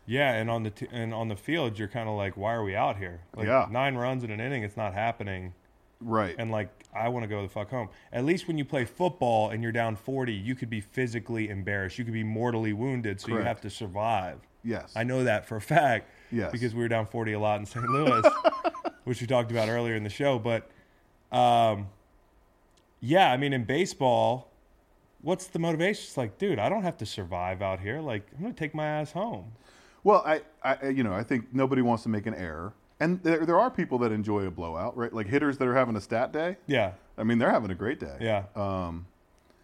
Yeah, and on the t- and on the field, you're kind of like, why are we out here? Like Yeah. nine runs in an inning, it's not happening. Right. And like, I want to go the fuck home. At least when you play football and you're down 40, you could be physically embarrassed. You could be mortally wounded, so you have to survive. yes. I know that for a fact. Yes. Because we were down 40 a lot in St. Louis, which we talked about earlier in the show. But um, yeah, I mean, in baseball, what's the motivation? It's like, dude, I don't have to survive out here. Like, I'm going to take my ass home. Well, I, I, you know, I think nobody wants to make an error, and there, there are people that enjoy a blowout, right? Like hitters that are having a stat day. Yeah. I mean, they're having a great day. Yeah. Um,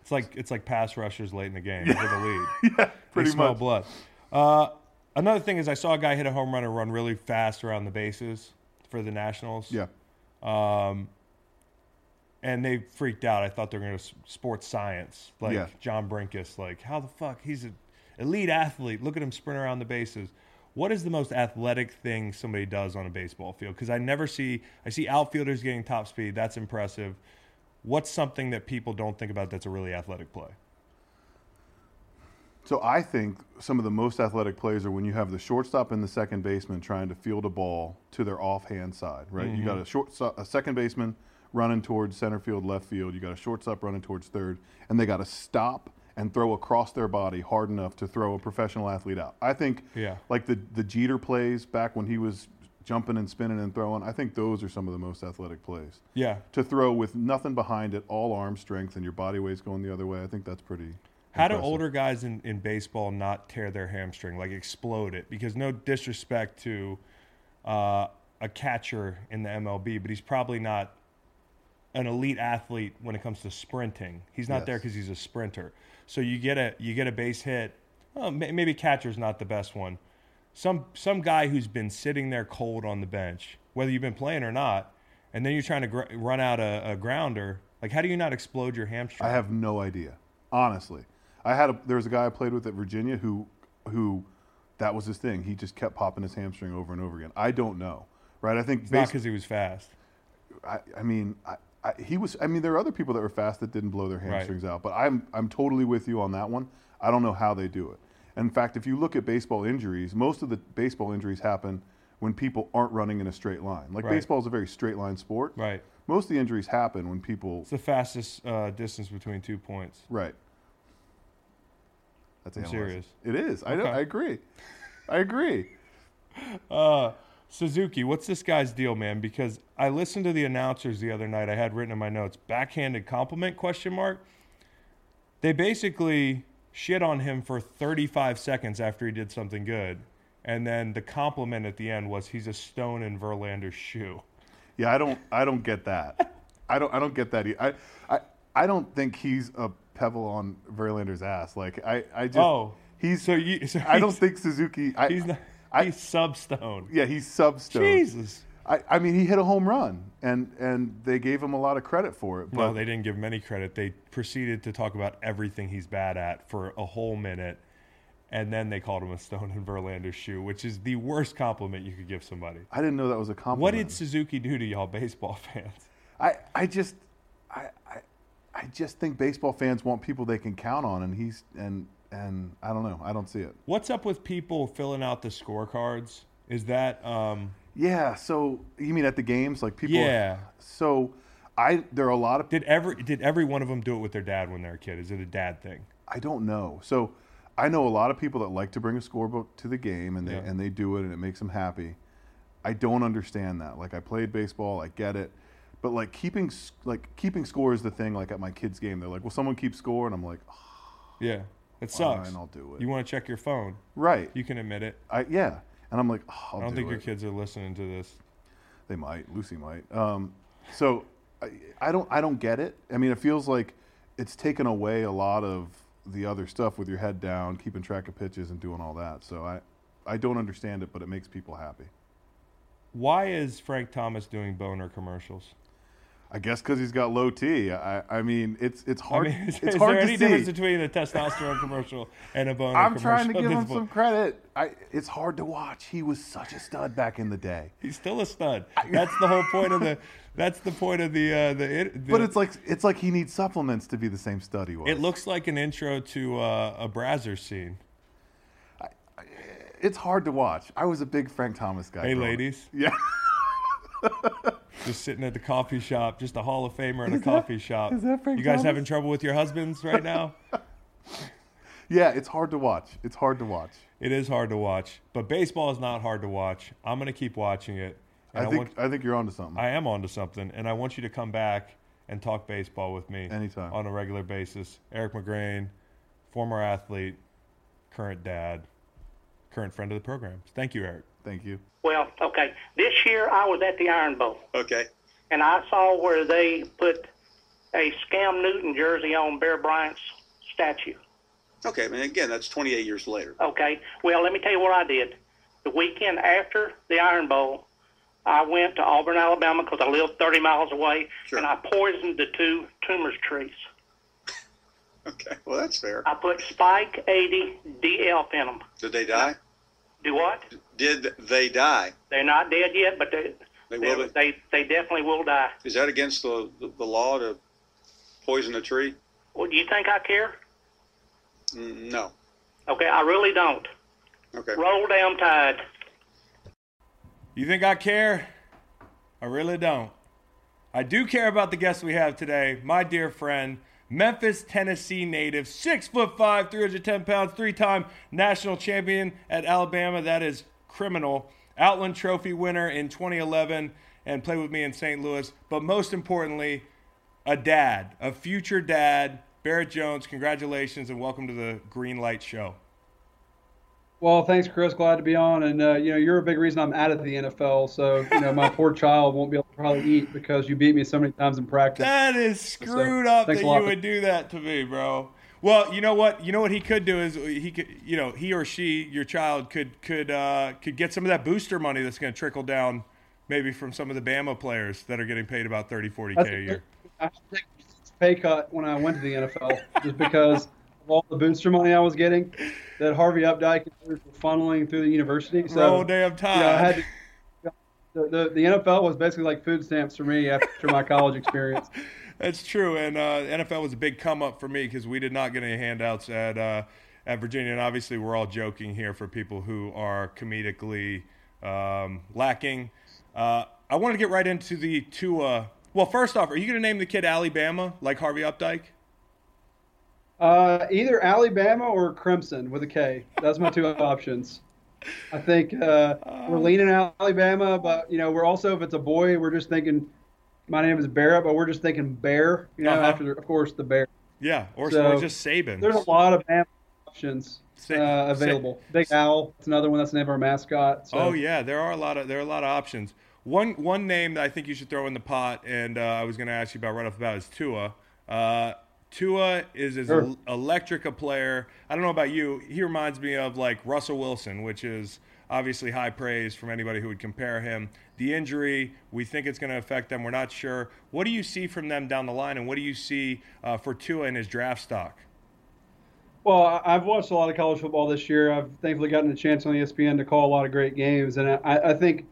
It's like it's like pass rushers late in the game for the lead. yeah, pretty they smell much. blood. Uh, another thing is I saw a guy hit a home run and run really fast around the bases for the Nationals. Yeah. Um, and they freaked out. I thought they were going to sports science, like Yeah. John Brenkus. Like, how the fuck? He's an elite athlete. Look at him sprint around the bases. What is the most athletic thing somebody does on a baseball field? Because I never see I see outfielders getting top speed. That's impressive. What's something that people don't think about that's a really athletic play? So I think some of the most athletic plays are when you have the shortstop and the second baseman trying to field a ball to their offhand side, right? You got mm-hmm. a short a second baseman running towards center field, left field. You got a shortstop running towards third, and they got to stop and throw across their body hard enough to throw a professional athlete out. I think, Yeah. like the the Jeter plays back when he was jumping and spinning and throwing. I think those are some of the most athletic plays. Yeah. To throw with nothing behind it, all arm strength, and your body weight's going the other way. I think that's pretty. How do older guys in, in baseball not tear their hamstring, like explode it? Because no disrespect to uh, a catcher in the MLB, but he's probably not an elite athlete when it comes to sprinting. He's not Yes. there because he's a sprinter. So you get a you get a base hit. Well, maybe catcher's not the best one. Some some guy who's been sitting there cold on the bench, whether you've been playing or not, and then you're trying to gr- run out a, a grounder. Like, how do you not explode your hamstring? I have no idea, honestly. I had a, there was a guy I played with at Virginia who who that was his thing. He just kept popping his hamstring over and over again. I don't know, right? I think It's not because he was fast. I, I mean, I, I, he was. I mean, there are other people that were fast that didn't blow their hamstrings out, but I'm I'm totally with you on that one. I don't know how they do it. In fact, if you look at baseball injuries, most of the baseball injuries happen when people aren't running in a straight line. Like Right. baseball is a very straight line sport. Right. Most of the injuries happen when people. It's the fastest uh, distance between two points. Right. That's I'm analyzing. serious. It is. I. Okay. I agree. I agree. Uh, Suzuki, what's this guy's deal, man? Because I listened to the announcers the other night. I had written in my notes backhanded compliment question mark. They basically shit on him for 35 seconds after he did something good, and then the compliment at the end was he's a stone in Verlander's shoe. Yeah, I don't. I don't get that. I don't. I don't get that. I, I, I don't think he's a pebble on Verlander's ass. Like I. I just. Oh, He's. so you? So I don't think Suzuki. I, he's not. I- he's substone. Yeah, he's substone. Jesus. I, I mean, he hit a home run, and and they gave him a lot of credit for it. But No, they didn't give him any credit. They proceeded to talk about everything he's bad at for a whole minute, and then they called him a stone in Verlander's shoe, which is the worst compliment you could give somebody. I didn't know that was a compliment. What did Suzuki do to y'all baseball fans? I, I just I just think baseball fans want people they can count on and he's and and I don't know. I don't see it. What's up with people filling out the scorecards? Is that um Yeah, so you mean at the games like people yeah? So I there are a lot of Did every did every one of them do it with their dad when they were a kid? Is it a dad thing? I don't know. So I know a lot of people that like to bring a scorebook to the game and they Yeah. and they do it and it makes them happy. I don't understand that. Like I played baseball, I get it. But like keeping like keeping score is the thing like at my kids game. They're like, "Well, someone keep score?" and I'm like, oh, Yeah, it sucks. Fine, I'll do it. You want to check your phone? "Right." You can admit it. I yeah. And I'm like, oh, I'll I don't do think it. your kids are listening to this. They might. Lucy might. Um, so I, I don't. I don't get it. I mean, it feels like it's taken away a lot of the other stuff with your head down, keeping track of pitches, and doing all that. So I, I don't understand it, but it makes people happy. Why is Frank Thomas doing boner commercials? I guess because he's got low T. I, I mean, it's it's I hard. mean, is, it's is hard there to any see. difference between a testosterone commercial and a boner I'm commercial? trying to give him point? some credit. I, it's hard to watch. He was such a stud back in the day. He's still a stud. That's the whole point of the. That's the point of the uh, the, the. But it's like it's like he needs supplements to be the same stud he was. It looks like an intro to uh, a Brazzers scene. it's hard to watch. I was a big Frank Thomas guy. Hey, up. ladies, Yeah. just sitting at the coffee shop, just a Hall of Famer in a coffee shop. is that Frank you guys Thomas? having trouble with your husbands right now? Yeah, it's hard to watch. It's hard to watch. it is hard to watch, but baseball is not hard to watch. I'm gonna keep watching it. I I, think want, I think you're onto something. I am onto something, and I want you to come back and talk baseball with me Anytime. on a regular basis. Eric McGrain, former athlete, current dad, current friend of the program. Thank you, Eric. Thank you. Well, okay. This year I was at the Iron Bowl, Okay. and I saw where they put a Scam Newton jersey on Bear Bryant's statue. Okay. I mean, again, that's 28 years later. Okay. Well, let me tell you what I did. The weekend after the Iron Bowl, I went to Auburn, Alabama, because I live 30 miles away, Sure. and I poisoned the two Toomer's trees. Okay. Well, that's fair. I put Spike 80 DF in them. Did they die? Do what? Did they die? They're not dead yet, but they They they, will. they, they definitely will die. Is that against the, the, the law to poison a tree? Well, do you think I care? Mm, no. Okay, I really don't. Okay. Roll damn tide. You think I care? I really don't. I do care about the guest we have today, my dear friend, Memphis, Tennessee native, six foot five, 310 pounds, three time national champion at Alabama. That is criminal. Outland Trophy winner in 2011 and played with me in St. Louis. But most importantly, a dad, a future dad. Barrett Jones, congratulations and welcome to the Green Light Show. Well, thanks, Chris. Glad to be on. And uh, you know, you're a big reason I'm out of the NFL. So you know, my poor child won't be able to probably eat because you beat me so many times in practice. That is screwed up that you would do that to me, bro. Well, you know what? You know what he could do is he could, you know, he or she, your child, could could uh, could get some of that booster money that's going to trickle down, maybe from some of the Bama players that are getting paid about 30, 40 k a year. I take a pay cut when I went to the NFL just because all the booster money I was getting that Harvey Updyke was funneling through the university. So Roll damn you know, I had to, the, the, the NFL was basically like food stamps for me after my college experience. That's true, and uh, NFL was a big come up for me because we did not get any handouts at uh, at Virginia, and obviously we're all joking here for people who are comedically um, lacking. Uh, I want to get right into the Tua. Well, first off, are you going to name the kid Alabama like Harvey Updyke? Uh, either Alabama or Crimson with a K. That's my two options. I think uh, we're leaning Alabama, but you know we're also if it's a boy, we're just thinking. My name is Barrett, but we're just thinking Bear. You know, Uh-huh. after of course the Bear. Yeah, or, So, or just Saban. There's a lot of options Sa- uh, available. Big Owl, it's another one that's the name of our mascot. So. Oh yeah, there are a lot of there are a lot of options. One one name that I think you should throw in the pot, and uh, I was going to ask you about right off the bat is Tua. Uh, Tua is as Sure. electric a player. I don't know about you. He reminds me of like Russell Wilson, which is obviously high praise from anybody who would compare him. The injury, we think it's going to affect them. We're not sure. What do you see from them down the line, and what do you see uh, for Tua and his draft stock? Well, I- I've watched a lot of college football this year. I've thankfully gotten a chance on ESPN to call a lot of great games, and I, I think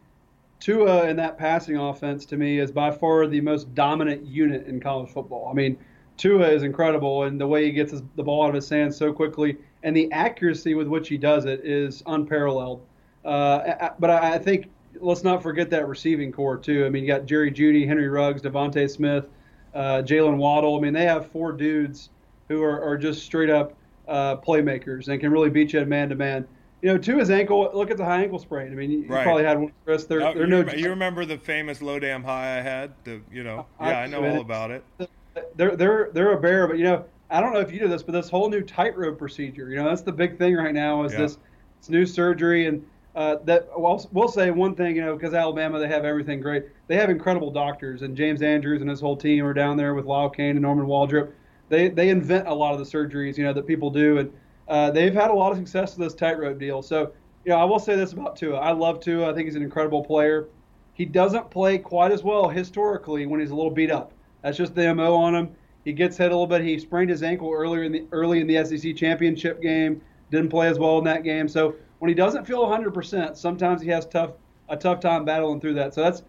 Tua in that passing offense to me is by far the most dominant unit in college football. I mean, Tua is incredible, and the way he gets his, the ball out of his hands so quickly, and the accuracy with which he does it is unparalleled. Uh, I- but I, I think let's not forget that receiving corps too. I mean, you got Jerry Jeudy, Henry Ruggs, DeVonta Smith, uh, Jaylen Waddle. I mean, they have four dudes who are, are just straight up uh, playmakers and can really beat you at man to man. You know, to his ankle, look at the high ankle sprain. I mean, you, you Right. probably had one, Chris. They're, Uh, they're you, no. you remember the famous low damn high I had? The you know, I- yeah, I know all about it. They're they're they're a bear, but you know, I don't know if you know this, but this whole new tightrope procedure, you know, that's the big thing right now is Yeah. this, this new surgery and uh, that well, we'll say one thing, you know, because Alabama they have everything great. They have incredible doctors, and James Andrews and his whole team are down there with Lyle Cain and Norman Waldrop. They they invent a lot of the surgeries, you know, that people do, and uh, they've had a lot of success with this tightrope deal. So, you know, I will say this about Tua. I love Tua. I think he's an incredible player. He doesn't play quite as well historically when he's a little beat up. That's just the mo on him. He gets hit a little bit. He sprained his ankle earlier in the early in the SEC championship game. Didn't play as well in that game. So when he doesn't feel 100%, sometimes he has tough a tough time battling through that. So that's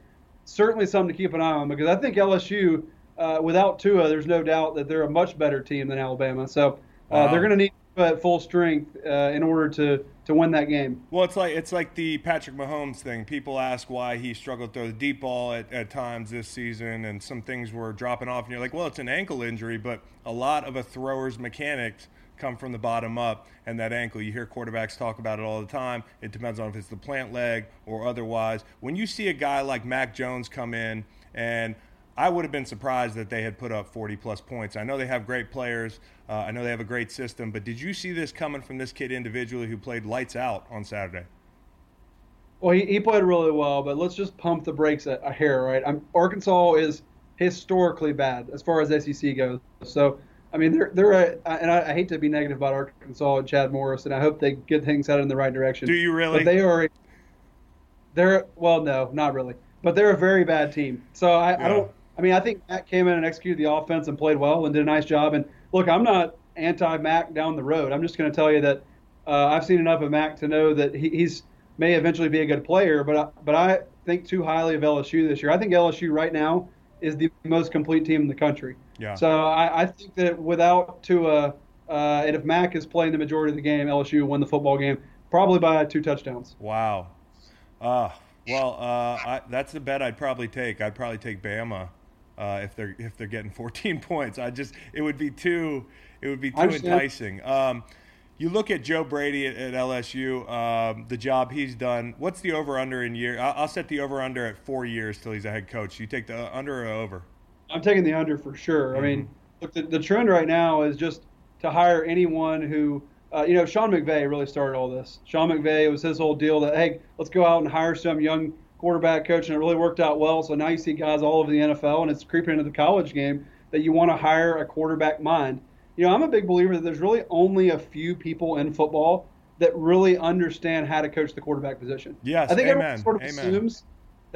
certainly something to keep an eye on because I think LSU, uh, without Tua, there's no doubt that they're a much better team than Alabama. So uh, Wow. they're going to need at full strength uh, in order to to win that game. Well, it's like it's like the Patrick Mahomes thing. People ask why he struggled to throw the deep ball at, at times this season, and some things were dropping off. And you're like, well, it's an ankle injury, but a lot of a thrower's mechanics come from the bottom up, and that ankle. You hear quarterbacks talk about it all the time. It depends on if it's the plant leg or otherwise. When you see a guy like Mac Jones come in and I would have been surprised that they had put up 40 plus points. I know they have great players. Uh, I know they have a great system. But did you see this coming from this kid individually who played lights out on Saturday? Well, he, he played really well, but let's just pump the brakes a, a hair, right? I'm, Arkansas is historically bad as far as SEC goes. So, I mean, they're they're a, and I, I hate to be negative about Arkansas and Chad Morris, and I hope they get things headed in the right direction. Do you really? But they are. a- They're well, no, not really, but they're a very bad team. So I, Yeah. I don't. I mean, I think Mac came in and executed the offense and played well and did a nice job. And look, I'm not anti Mac down the road. I'm just going to tell you that uh, I've seen enough of Mac to know that he, he's may eventually be a good player, but I, but I think too highly of LSU this year. I think LSU right now is the most complete team in the country. Yeah. So I, I think that without Tua, uh, and if Mac is playing the majority of the game, LSU will win the football game probably by two touchdowns. Wow. Uh, well, uh, I, that's the bet I'd probably take. I'd probably take Bama uh, if they're if they're getting 14 points. I just it would be too it would be too enticing. Um, you look at Joe Brady at, at LSU, um, the job he's done. What's the over under in year? I'll, I'll set the over under at four years till he's a head coach. You take the under or over? I'm taking the under for sure. I mean, Mm-hmm. look, the, the trend right now is just to hire anyone who, uh, you know, Sean McVay really started all this. Sean McVay it was his whole deal that hey, let's go out and hire some young quarterback coach, and it really worked out well. So now you see guys all over the NFL, and it's creeping into the college game that you want to hire a quarterback mind. You know, I'm a big believer that there's really only a few people in football that really understand how to coach the quarterback position. Yes, I think amen, everyone sort of amen. assumes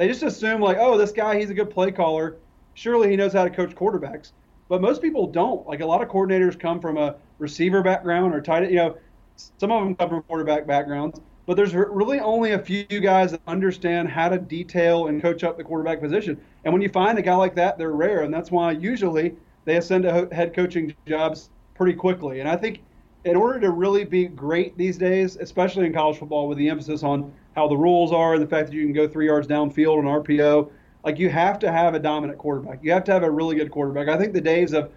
they just assume like, oh, this guy, he's a good play caller. Surely he knows how to coach quarterbacks. But most people don't. Like a lot of coordinators come from a receiver background or tight. You know, some of them come from quarterback backgrounds. But there's really only a few guys that understand how to detail and coach up the quarterback position. And when you find a guy like that, they're rare, and that's why usually they ascend to head coaching jobs pretty quickly. And I think in order to really be great these days, especially in college football, with the emphasis on how the rules are and the fact that you can go three yards downfield on RPO, like you have to have a dominant quarterback. You have to have a really good quarterback. I think the days of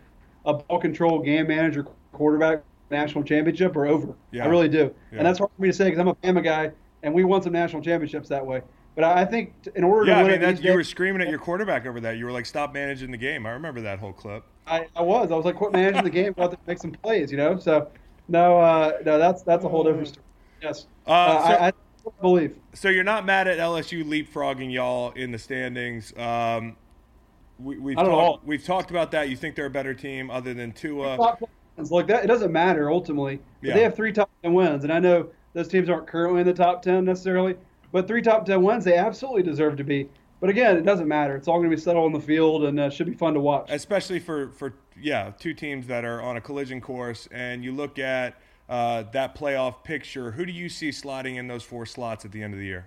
a ball control game manager quarterback national championship are over. Yeah. I really do, Yeah. and that's hard for me to say because I'm a Bama guy and we won some national championships that way. But I I think in order Yeah, to I win mean, that, you were screaming at your quarterback over that. You were like, "Stop managing the game." I remember that whole clip. I, I was. I was like, quit managing the game, go out there and make some plays, you know. So, no, uh, no, that's that's a whole different story. Yes, Uh, uh, so- I, I believe. So you're not mad at LSU leapfrogging y'all in the standings. Um, we, we've Not at all. talked, we've talked about that. You think they're a better team other than Tua? Like that, it doesn't matter ultimately. Yeah. They have three top ten wins, and I know those teams aren't currently in the top ten necessarily, but three top ten wins they absolutely deserve to be. But again, it doesn't matter. It's all going to be settled on the field, and uh, should be fun to watch. especially for for yeah two teams that are on a collision course and you look at uh, that playoff picture who do you see sliding in those four slots at the end of the year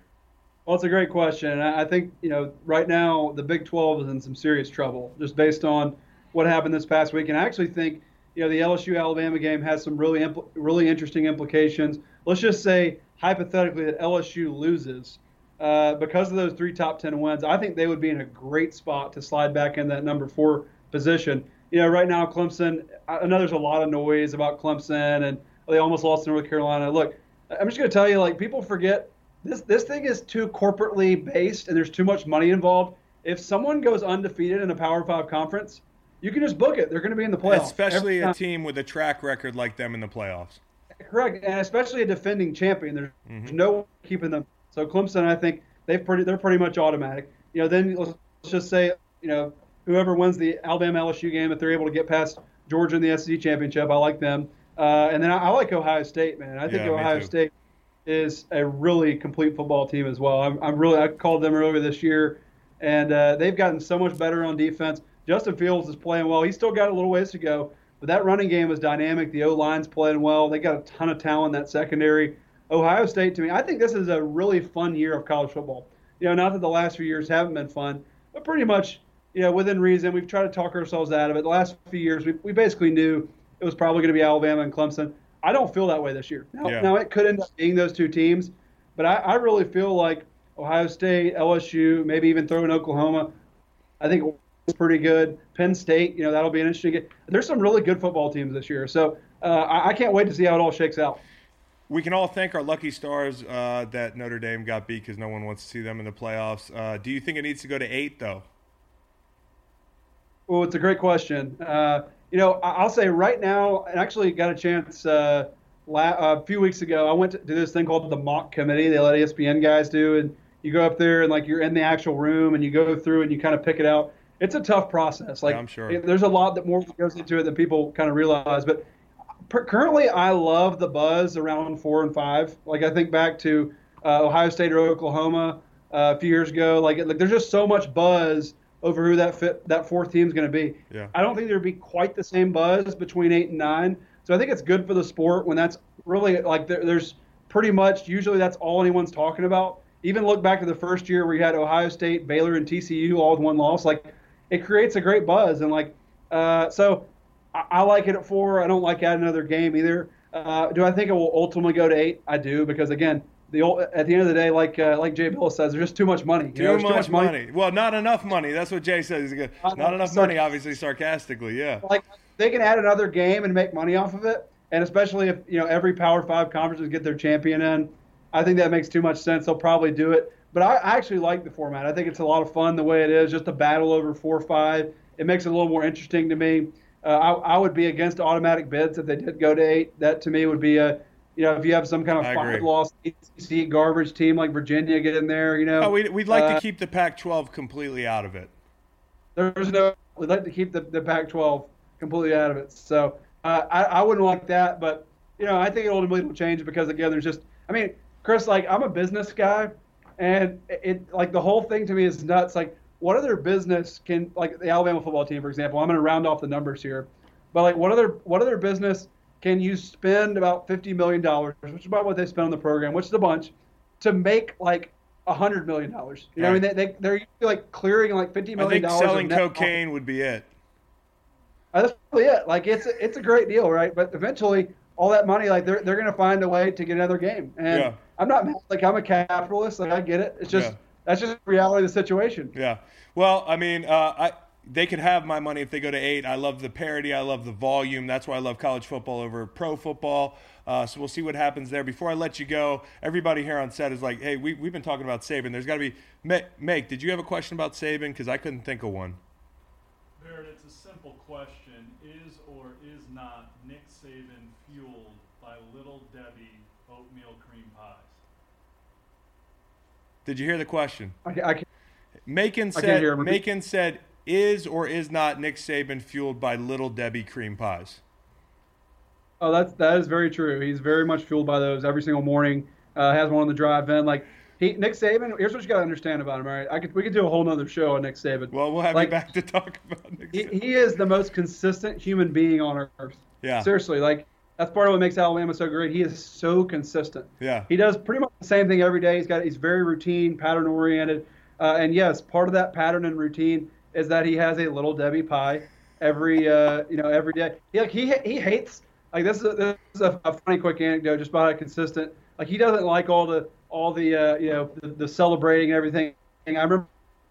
Well, it's a great question, and I I think you know right now the Big 12 is in some serious trouble just based on what happened this past week, and I actually think you know the LSU Alabama game has some really impl- really interesting implications. Let's just say hypothetically that LSU loses uh, because of those three top 10 wins. I think they would be in a great spot to slide back in that number four position. You know, right now Clemson. I know there's a lot of noise about Clemson, and they almost lost to North Carolina. Look, I'm just going to tell you, like people forget this this thing is too corporately based and there's too much money involved. If someone goes undefeated in a Power Five conference, you can just book it. They're going to be in the playoffs. especially a team with a track record like them in the playoffs Correct, and especially a defending champion. There's Mm-hmm. no keeping them. So Clemson, I think they've pretty they're pretty much automatic. You know, then let's just say you know whoever wins the Alabama LSU game, if they're able to get past Georgia in the SEC championship, I like them. Uh, and then I, I like Ohio State, man. I think Yeah, Ohio. State is a really complete football team as well. I'm, I'm really I called them earlier this year, and uh, they've gotten so much better on defense. Justin Fields is playing well. He's still got a little ways to go, but that running game is dynamic. The O line's playing well. They got a ton of talent in that secondary. Ohio State, to me, I think this is a really fun year of college football. You know, not that the last few years haven't been fun, but pretty much, you know, within reason. We've tried to talk ourselves out of it. The last few years, we, we basically knew it was probably going to be Alabama and Clemson. I don't feel that way this year. Now, Yeah. now it could end up being those two teams, but I, I really feel like Ohio State, LSU, maybe even throw in Oklahoma. I think pretty good. Penn State, you know, that'll be an interesting game. There's some really good football teams this year, so uh, I, I can't wait to see how it all shakes out. we can all thank our lucky stars uh, that notre dame got beat because no one wants to see them in the playoffs uh, do you think it needs to go to eight though Well, it's a great question. Uh, you know, I- I'll say right now, I actually got a chance uh, la- a few weeks ago. I went to do this thing called the mock committee. They let ESPN guys do, and you go up there and like you're in the actual room and you go through and you kind of pick it out. It's a tough process. Like, Yeah, I'm sure. there's a lot that more goes into it than people kind of realize. But per- currently, I love the buzz around four and five. Like I think back to uh, Ohio State or Oklahoma uh, a few years ago. Like, like there's just so much buzz over who that fit, that fourth team is going to be. Yeah. I don't think there'd be quite the same buzz between eight and nine. So I think it's good for the sport when that's really like there, there's pretty much usually that's all anyone's talking about. Even look back to the first year where you had Ohio State, Baylor, and TCU all with one loss. Like it creates a great buzz, and like uh, so, I, I like it at four. I don't like adding another game either. Uh, do I think it will ultimately go to eight? I do because again, the old, at the end of the day, like uh, like Jay Bilas says, there's just too much money. Too, know, there's much, money. Well, not enough money. That's what Jay says. He's good. Not Not enough enough money, obviously, sarcastically. Yeah. like they can add another game and make money off of it, and especially if you know every Power Five conferences get their champion in, I think that makes too much sense. They'll probably do it. But I, I actually like the format. I think it's a lot of fun the way it is, just a battle over four or five. It makes it a little more interesting to me. Uh, I, I would be against automatic bids if they did go to eight. That to me would be a, you know, if you have some kind of I five agree. loss ACC garbage team like Virginia get in there, you know. Oh, we'd, we'd like Uh, to keep the Pac-12 completely out of it. There's no. We'd like to keep the, the Pac-12 completely out of it. So uh, I, I wouldn't like that, but you know I think it ultimately will change because again, there's just. I mean, Chris, like I'm a business guy, and it, like the whole thing to me is nuts. Like, what other business can like the Alabama football team, for example? I'm going to round off the numbers here, but like what other what other business can you spend about fifty million dollars, which is about what they spend on the program, which is a bunch, to make like a hundred million dollars? You know, what I mean, they, they they're usually like clearing like fifty I million think dollars. selling net cocaine would be it. uh, That's probably it. Like it's a, it's a great deal, right? But eventually, all that money, like they're they're gonna find a way to get another game. And Yeah. I'm not like I'm a capitalist. Like I get it. It's just Yeah. that's just the reality of the situation. Yeah. Well, I mean, uh, I they could have my money if they go to eight. I love the parity. I love the volume. That's why I love college football over pro football. Uh, so we'll see what happens there. Before I let you go, everybody here on set is like, "Hey, we we've been talking about Saban. There's got to be." Make, did you have a question about Saban? Because I couldn't think of one. Barrett, it's a simple question. Is or is not Nick Saban fueled by Little Debbie oatmeal cream pies? Did you hear the question? I, I can, Macon said. Macon said, "Is or is not Nick Saban fueled by Little Debbie cream pies?" oh, that's that is very true. He's very much fueled by those every single morning. Uh, has one on the drive in. Like he, Nick Saban. Here's what you got to understand about him. All right, I could we could do a whole nother show on Nick Saban. Well, we'll have Like, you back to talk about Nick he, he is the most consistent human being on earth. Yeah. Seriously, like that's part of what makes Alabama so great. He is so consistent. Yeah. He does pretty much the same thing every day. He's got he's very routine, pattern oriented, uh, and yes, part of that pattern and routine is that he has a little Debbie pie every uh, you know every day. He like he he hates like this is a, this is a, a funny quick anecdote just about how consistent. Like he doesn't like all the all the uh, you know the, the celebrating and everything. I remember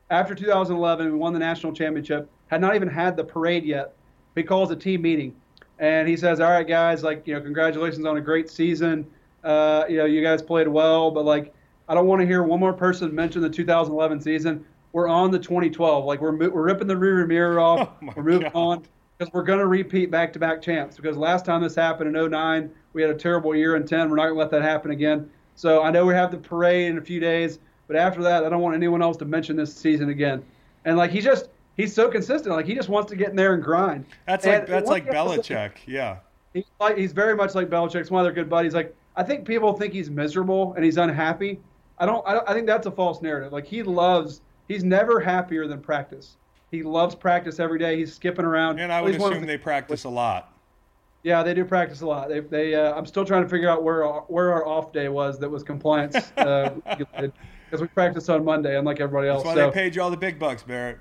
after 2011, we won the national championship. Had not even had the parade yet. He calls a team meeting, and he says, "All right, guys, like you know, congratulations on a great season. Uh, you know, you guys played well, but like, I don't want to hear one more person mention the 2011 season. We're on the 2012. Like, we're we're ripping the rear mirror off. Oh, we're moving God. on because we're going to repeat back-to-back champs. Because last time this happened in 09, we had a terrible year in 10. We're not going to let that happen again. So I know we have the parade in a few days, but after that, I don't want anyone else to mention this season again. And like, he just he's so consistent. Like, he just wants to get in there and grind. That's And like that's like Belichick. Yeah. He's like he's very much like Belichick. It's one of their good buddies. Like I think people think he's miserable and he's unhappy. I don't. I, don't, I think that's a false narrative. Like he loves. He's never happier than practice. He loves practice every day. He's skipping around. And I would He's assume the- they practice a lot. Yeah, they do practice a lot. They. They. Uh, I'm still trying to figure out where our, where our off day was that was compliance uh, because we practiced on Monday, unlike everybody else. That's why so they paid you all the big bucks, Barrett.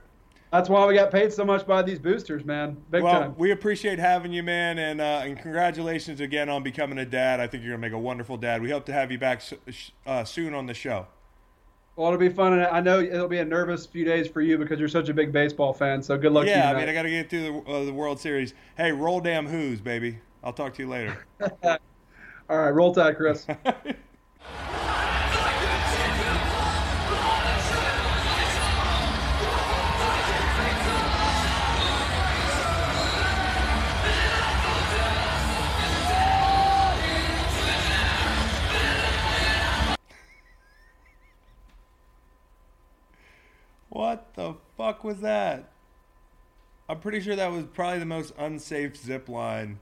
That's why we got paid so much by these boosters, man. Big well, time. we appreciate having you, man, and uh, and congratulations again on becoming a dad. I think you're gonna make a wonderful dad. We hope to have you back uh, soon on the show. Well, it'll be fun, and I know it'll be a nervous few days for you because you're such a big baseball fan. So good luck. Yeah, I mean, I got to get through the, uh, the World Series. Hey, roll damn who's, baby. I'll talk to you later. All right, roll tide, Chris. fuck was that? I'm pretty sure that was probably the most unsafe zip line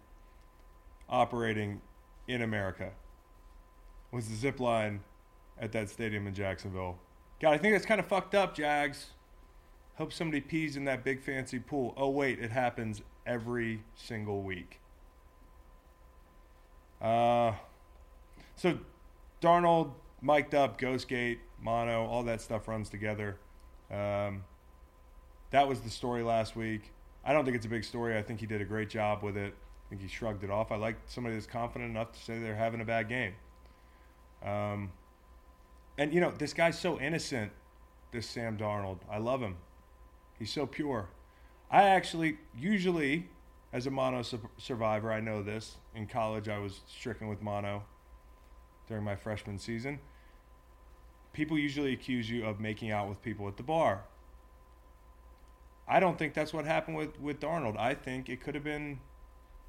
operating in America. Was the zip line at that stadium in Jacksonville? God, I think that's kind of fucked up, Jags. Hope somebody pees in that big fancy pool. Oh wait, it happens every single week. Uh, so Darnold mic'd up, Ghostgate, mono, all that stuff runs together. Um, that was the story last week. I don't think it's a big story. I think he did a great job with it. I think he shrugged it off. I like somebody that's confident enough to say they're having a bad game. Um, and you know, this guy's so innocent. This Sam Darnold, I love him. He's so pure. I actually usually, as a mono su- survivor, I know this. In college, I was stricken with mono during my freshman season. People usually accuse you of making out with people at the bar. I don't think that's what happened with, with Darnold. I think it could have been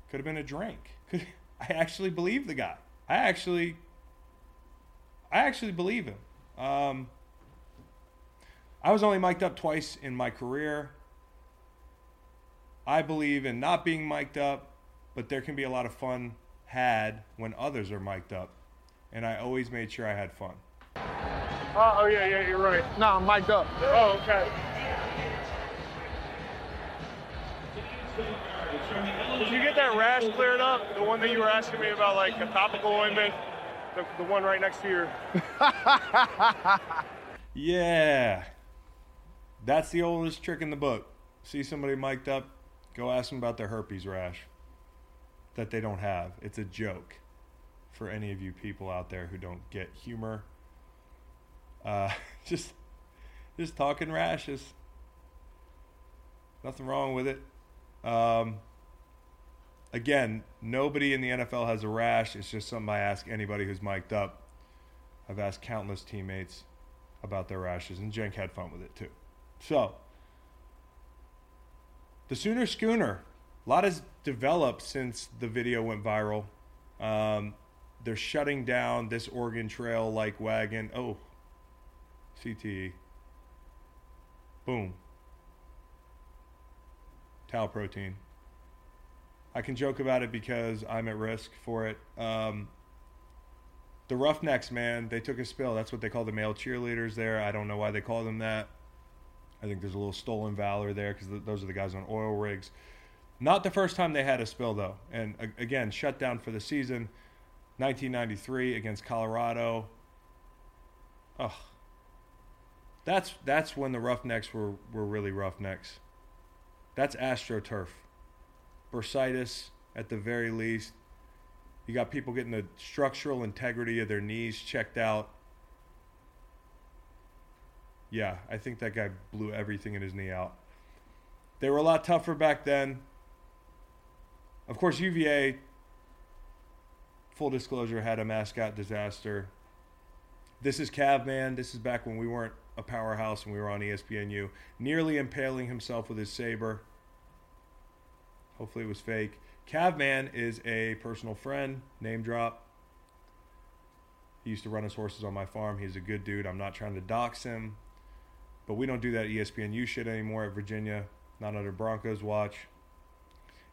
could have been a drink. Could, I actually believe the guy. I actually I actually believe him. Um, I was only mic'd up twice in my career. I believe in not being mic'd up, but there can be a lot of fun had when others are mic'd up. And I always made sure I had fun. Uh, oh, yeah, yeah, you're right. No, I'm mic'd up. Oh, okay. That rash cleared up? The one that you were asking me about, like a topical ointment? The, the one right next to your. Yeah. That's the oldest trick in the book. See somebody mic'd up, go ask them about their herpes rash that they don't have. It's a joke for any of you people out there who don't get humor. Uh, just just talking rashes. Nothing wrong with it. Um, again, nobody in the NFL has a rash. It's just something I ask anybody who's mic'd up. I've asked countless teammates about their rashes, and Jenk had fun with it too. So, the Sooner Schooner, a lot has developed since the video went viral. Um, they're shutting down this Oregon Trail like wagon. Oh, CTE. Boom. Tau protein. I can joke about it because I'm at risk for it. Um, the Roughnecks, man, they took a spill. That's what they call the male cheerleaders there. I don't know why they call them that. I think there's a little stolen valor there because th- those are the guys on oil rigs. Not the first time they had a spill, though. And a- again, shut down for the season. 1993 against Colorado. Ugh. That's that's when the Roughnecks were, were really Roughnecks. That's AstroTurf. Bursitis, at the very least. You got people getting the structural integrity of their knees checked out. Yeah, I think that guy blew everything in his knee out. They were a lot tougher back then. Of course, UVA, full disclosure, had a mascot disaster. This is Cavman. This is back when we weren't a powerhouse and we were on ESPNU. Nearly impaling himself with his saber. Hopefully it was fake. Cavman is a personal friend, name drop. He used to run his horses on my farm. He's a good dude. I'm not trying to dox him. But we don't do that ESPNU shit anymore at Virginia, not under Bronco's watch.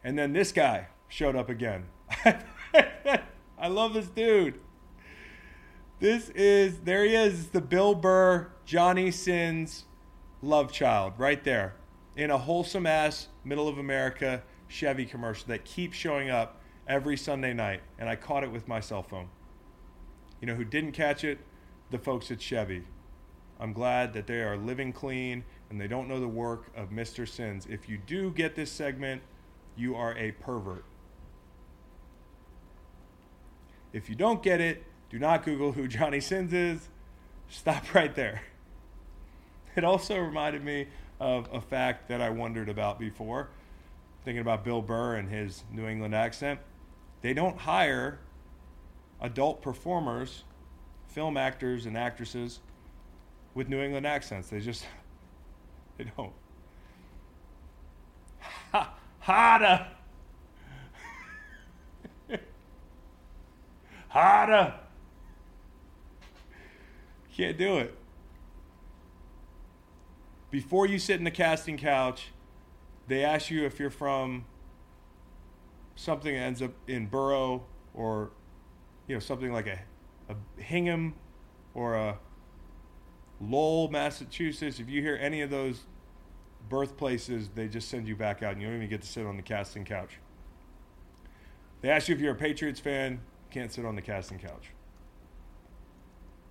And then this guy showed up again. I love this dude. This is, there he is. The Bill Burr, Johnny Sins love child right there in a wholesome ass, middle of America Chevy commercial that keeps showing up every Sunday night. And I caught it with my cell phone. You know who didn't catch it? The folks at Chevy. I'm glad that they are living clean and they don't know the work of Mr. Sins. If you do get this segment, you are a pervert. If you don't get it, do not Google who Johnny Sins is. Stop right there. It also reminded me of a fact that I wondered about before, thinking about Bill Burr and his New England accent. They don't hire adult performers, film actors, and actresses with New England accents. They just, they don't. Ha, harder. harder. Can't do it. Before you sit in the casting couch, they ask you if you're from something that ends up in Borough or, you know, something like a, a Hingham or a Lowell, Massachusetts. If you hear any of those birthplaces, they just send you back out and you don't even get to sit on the casting couch. They ask you if you're a Patriots fan, can't sit on the casting couch.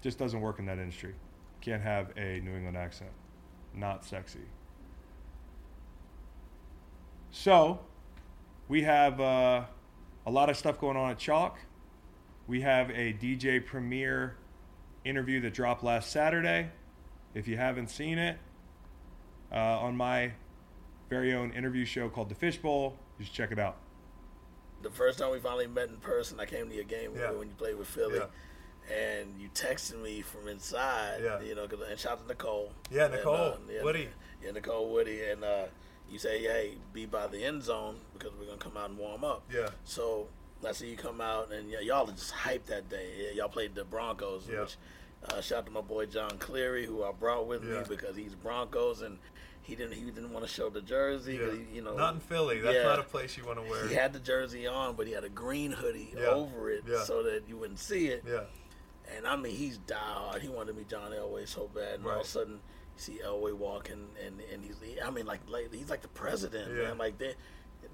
Just doesn't work in that industry. Can't have a New England accent. Not sexy. So, we have uh, a lot of stuff going on at Chalk. We have a DJ Premier interview that dropped last Saturday. If you haven't seen it, uh, on my very own interview show called The Fishbowl, you should check it out. The first time we finally met in person, I came to your game Yeah. when you played with Philly. Yeah. And you texted me from inside, Yeah. you know, 'cause- and shout out to Nicole. Yeah, And, Nicole, uh, yeah, Woody. Yeah, Nicole Woody. And uh, you say, hey, be by the end zone because we're going to come out and warm up. Yeah. So I see you come out, and y- y'all are just hyped that day. Y'all played the Broncos, Yeah. which uh, shout out to my boy John Cleary, who I brought with Yeah. me because he's Broncos, and he didn't he didn't want to show the jersey. 'cause he, you know, Not in Philly. That's yeah. not a place you want to wear. He had the jersey on, but he had a green hoodie Yeah. over it Yeah. so that you wouldn't see it. Yeah. And I mean, he's diehard. He wanted to meet John Elway so bad, and all of a sudden, see Elway walking, and and he's I mean, like, like he's like the president, Yeah. man. Like they.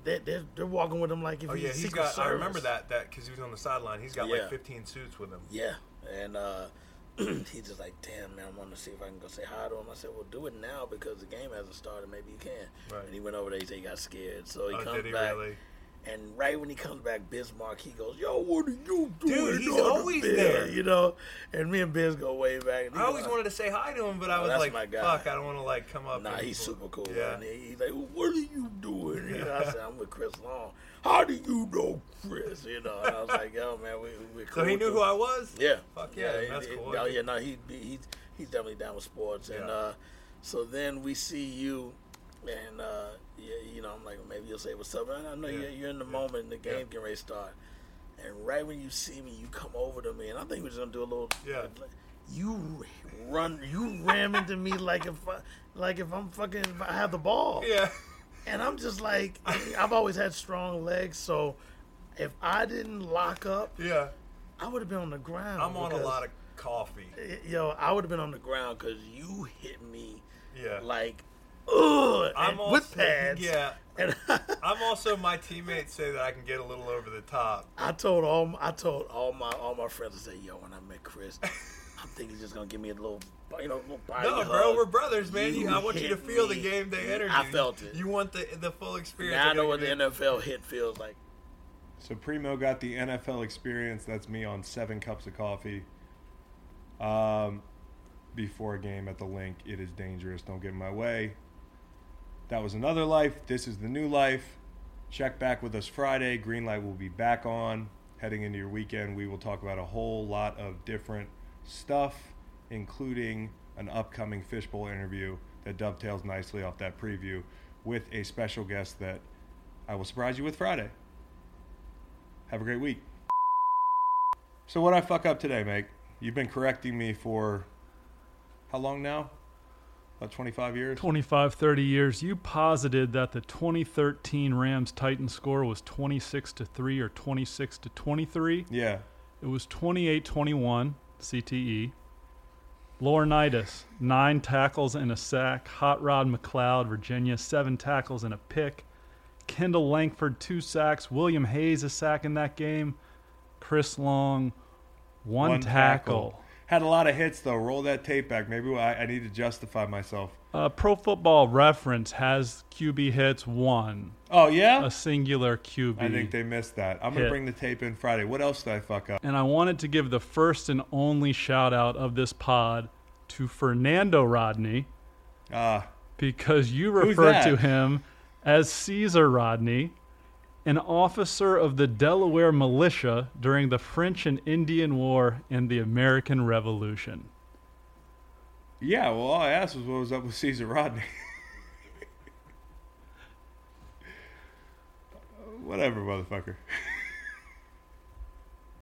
They're, they're, they're walking with him like if Oh he's yeah, he's got. I remember that that because he was on the sideline. He's got Yeah. like 15 suits with him. Yeah, and uh, he's just like, damn, man, I want to see if I can go say hi to him. I said, well, do it now because the game hasn't started. Maybe you can. Right. And he went over there. He said he got scared, so he Oh, comes did he back. really? And right when he comes back, Bismarck, he goes, "Yo, what are you doing?" Dude, he's always field?" there. you know. And me and Biz go way back. And I always goes, wanted to say hi to him, but I Oh, was like. "Fuck, I don't want to like come up." Nah, he's super cool. Yeah. And he- he's like, "What are you doing?" here?" I said, "I'm with Chris Long." How do you know Chris? You know, and I was like, "Yo, man, we we So he knew who I was. Yeah. Fuck yeah, he- that's he- cool. Oh yeah, no, he he's he's definitely down with sports, and uh, so then we see you, and uh, yeah, you know, I'm like, maybe you'll say what's up. And I know Yeah. you're, you're in the moment, and the game can ready start, and right when you see me, you come over to me, and I think we're just gonna do a little. Yeah. You run, you ram into me like if, I, like if I'm fucking, if I have the ball. Yeah. And I'm just like, I've always had strong legs, so if I didn't lock up, Yeah. I would have been on the ground. I'm on a lot of coffee. Yo, I would have been on the ground because you hit me Yeah. like, ugh, I'm and also with pads. yeah. And I'm also my teammates say that I can get a little over the top. I told all I told all my all my friends to say, yo, when I met Chris, I think he's just gonna give me a little, you know, little body No, hug. bro, we're brothers, man. You, You I want you to hit feel the game day energy. I felt it. You want the the full experience. Now I know what the give NFL hit feels like. So Primo got the NFL experience. That's me on seven cups of coffee. Um, before a game at the Linc, it is dangerous. Don't get in my way. That was another life. This is the new life. Check back with us Friday. Green Light will be back on. Heading into your weekend, we will talk about a whole lot of different stuff, including an upcoming Fishbowl interview that dovetails nicely off that preview with a special guest that I will surprise you with Friday. Have a great week. So what I fuck up today, Meg? You've been correcting me for how long now? About 25 years? 25, 30 years. You posited that the 2013 Rams Titan score was 26 to 3 or 26 to 23. Yeah. It was 28 21 CTE. Laurinaitis, nine tackles and a sack. Hot Rod McLeod, Virginia, seven tackles and a pick. Kendall Langford, two sacks. William Hayes, a sack in that game. Chris Long, one, tackle. Had a lot of hits though. Roll that tape back. Maybe I, I need to justify myself. Uh, Pro Football Reference has QB hits one. Oh yeah, a singular QB. I think they missed that. I'm gonna bring the tape in Friday. What else did I fuck up? And I wanted to give the first and only shout out of this pod to Fernando Rodney. Ah. because you referred to him as Caesar Rodney, an officer of the Delaware militia during the French and Indian War and the American Revolution. Yeah. Well, all I asked was what was up with Caesar Rodney. Whatever, motherfucker.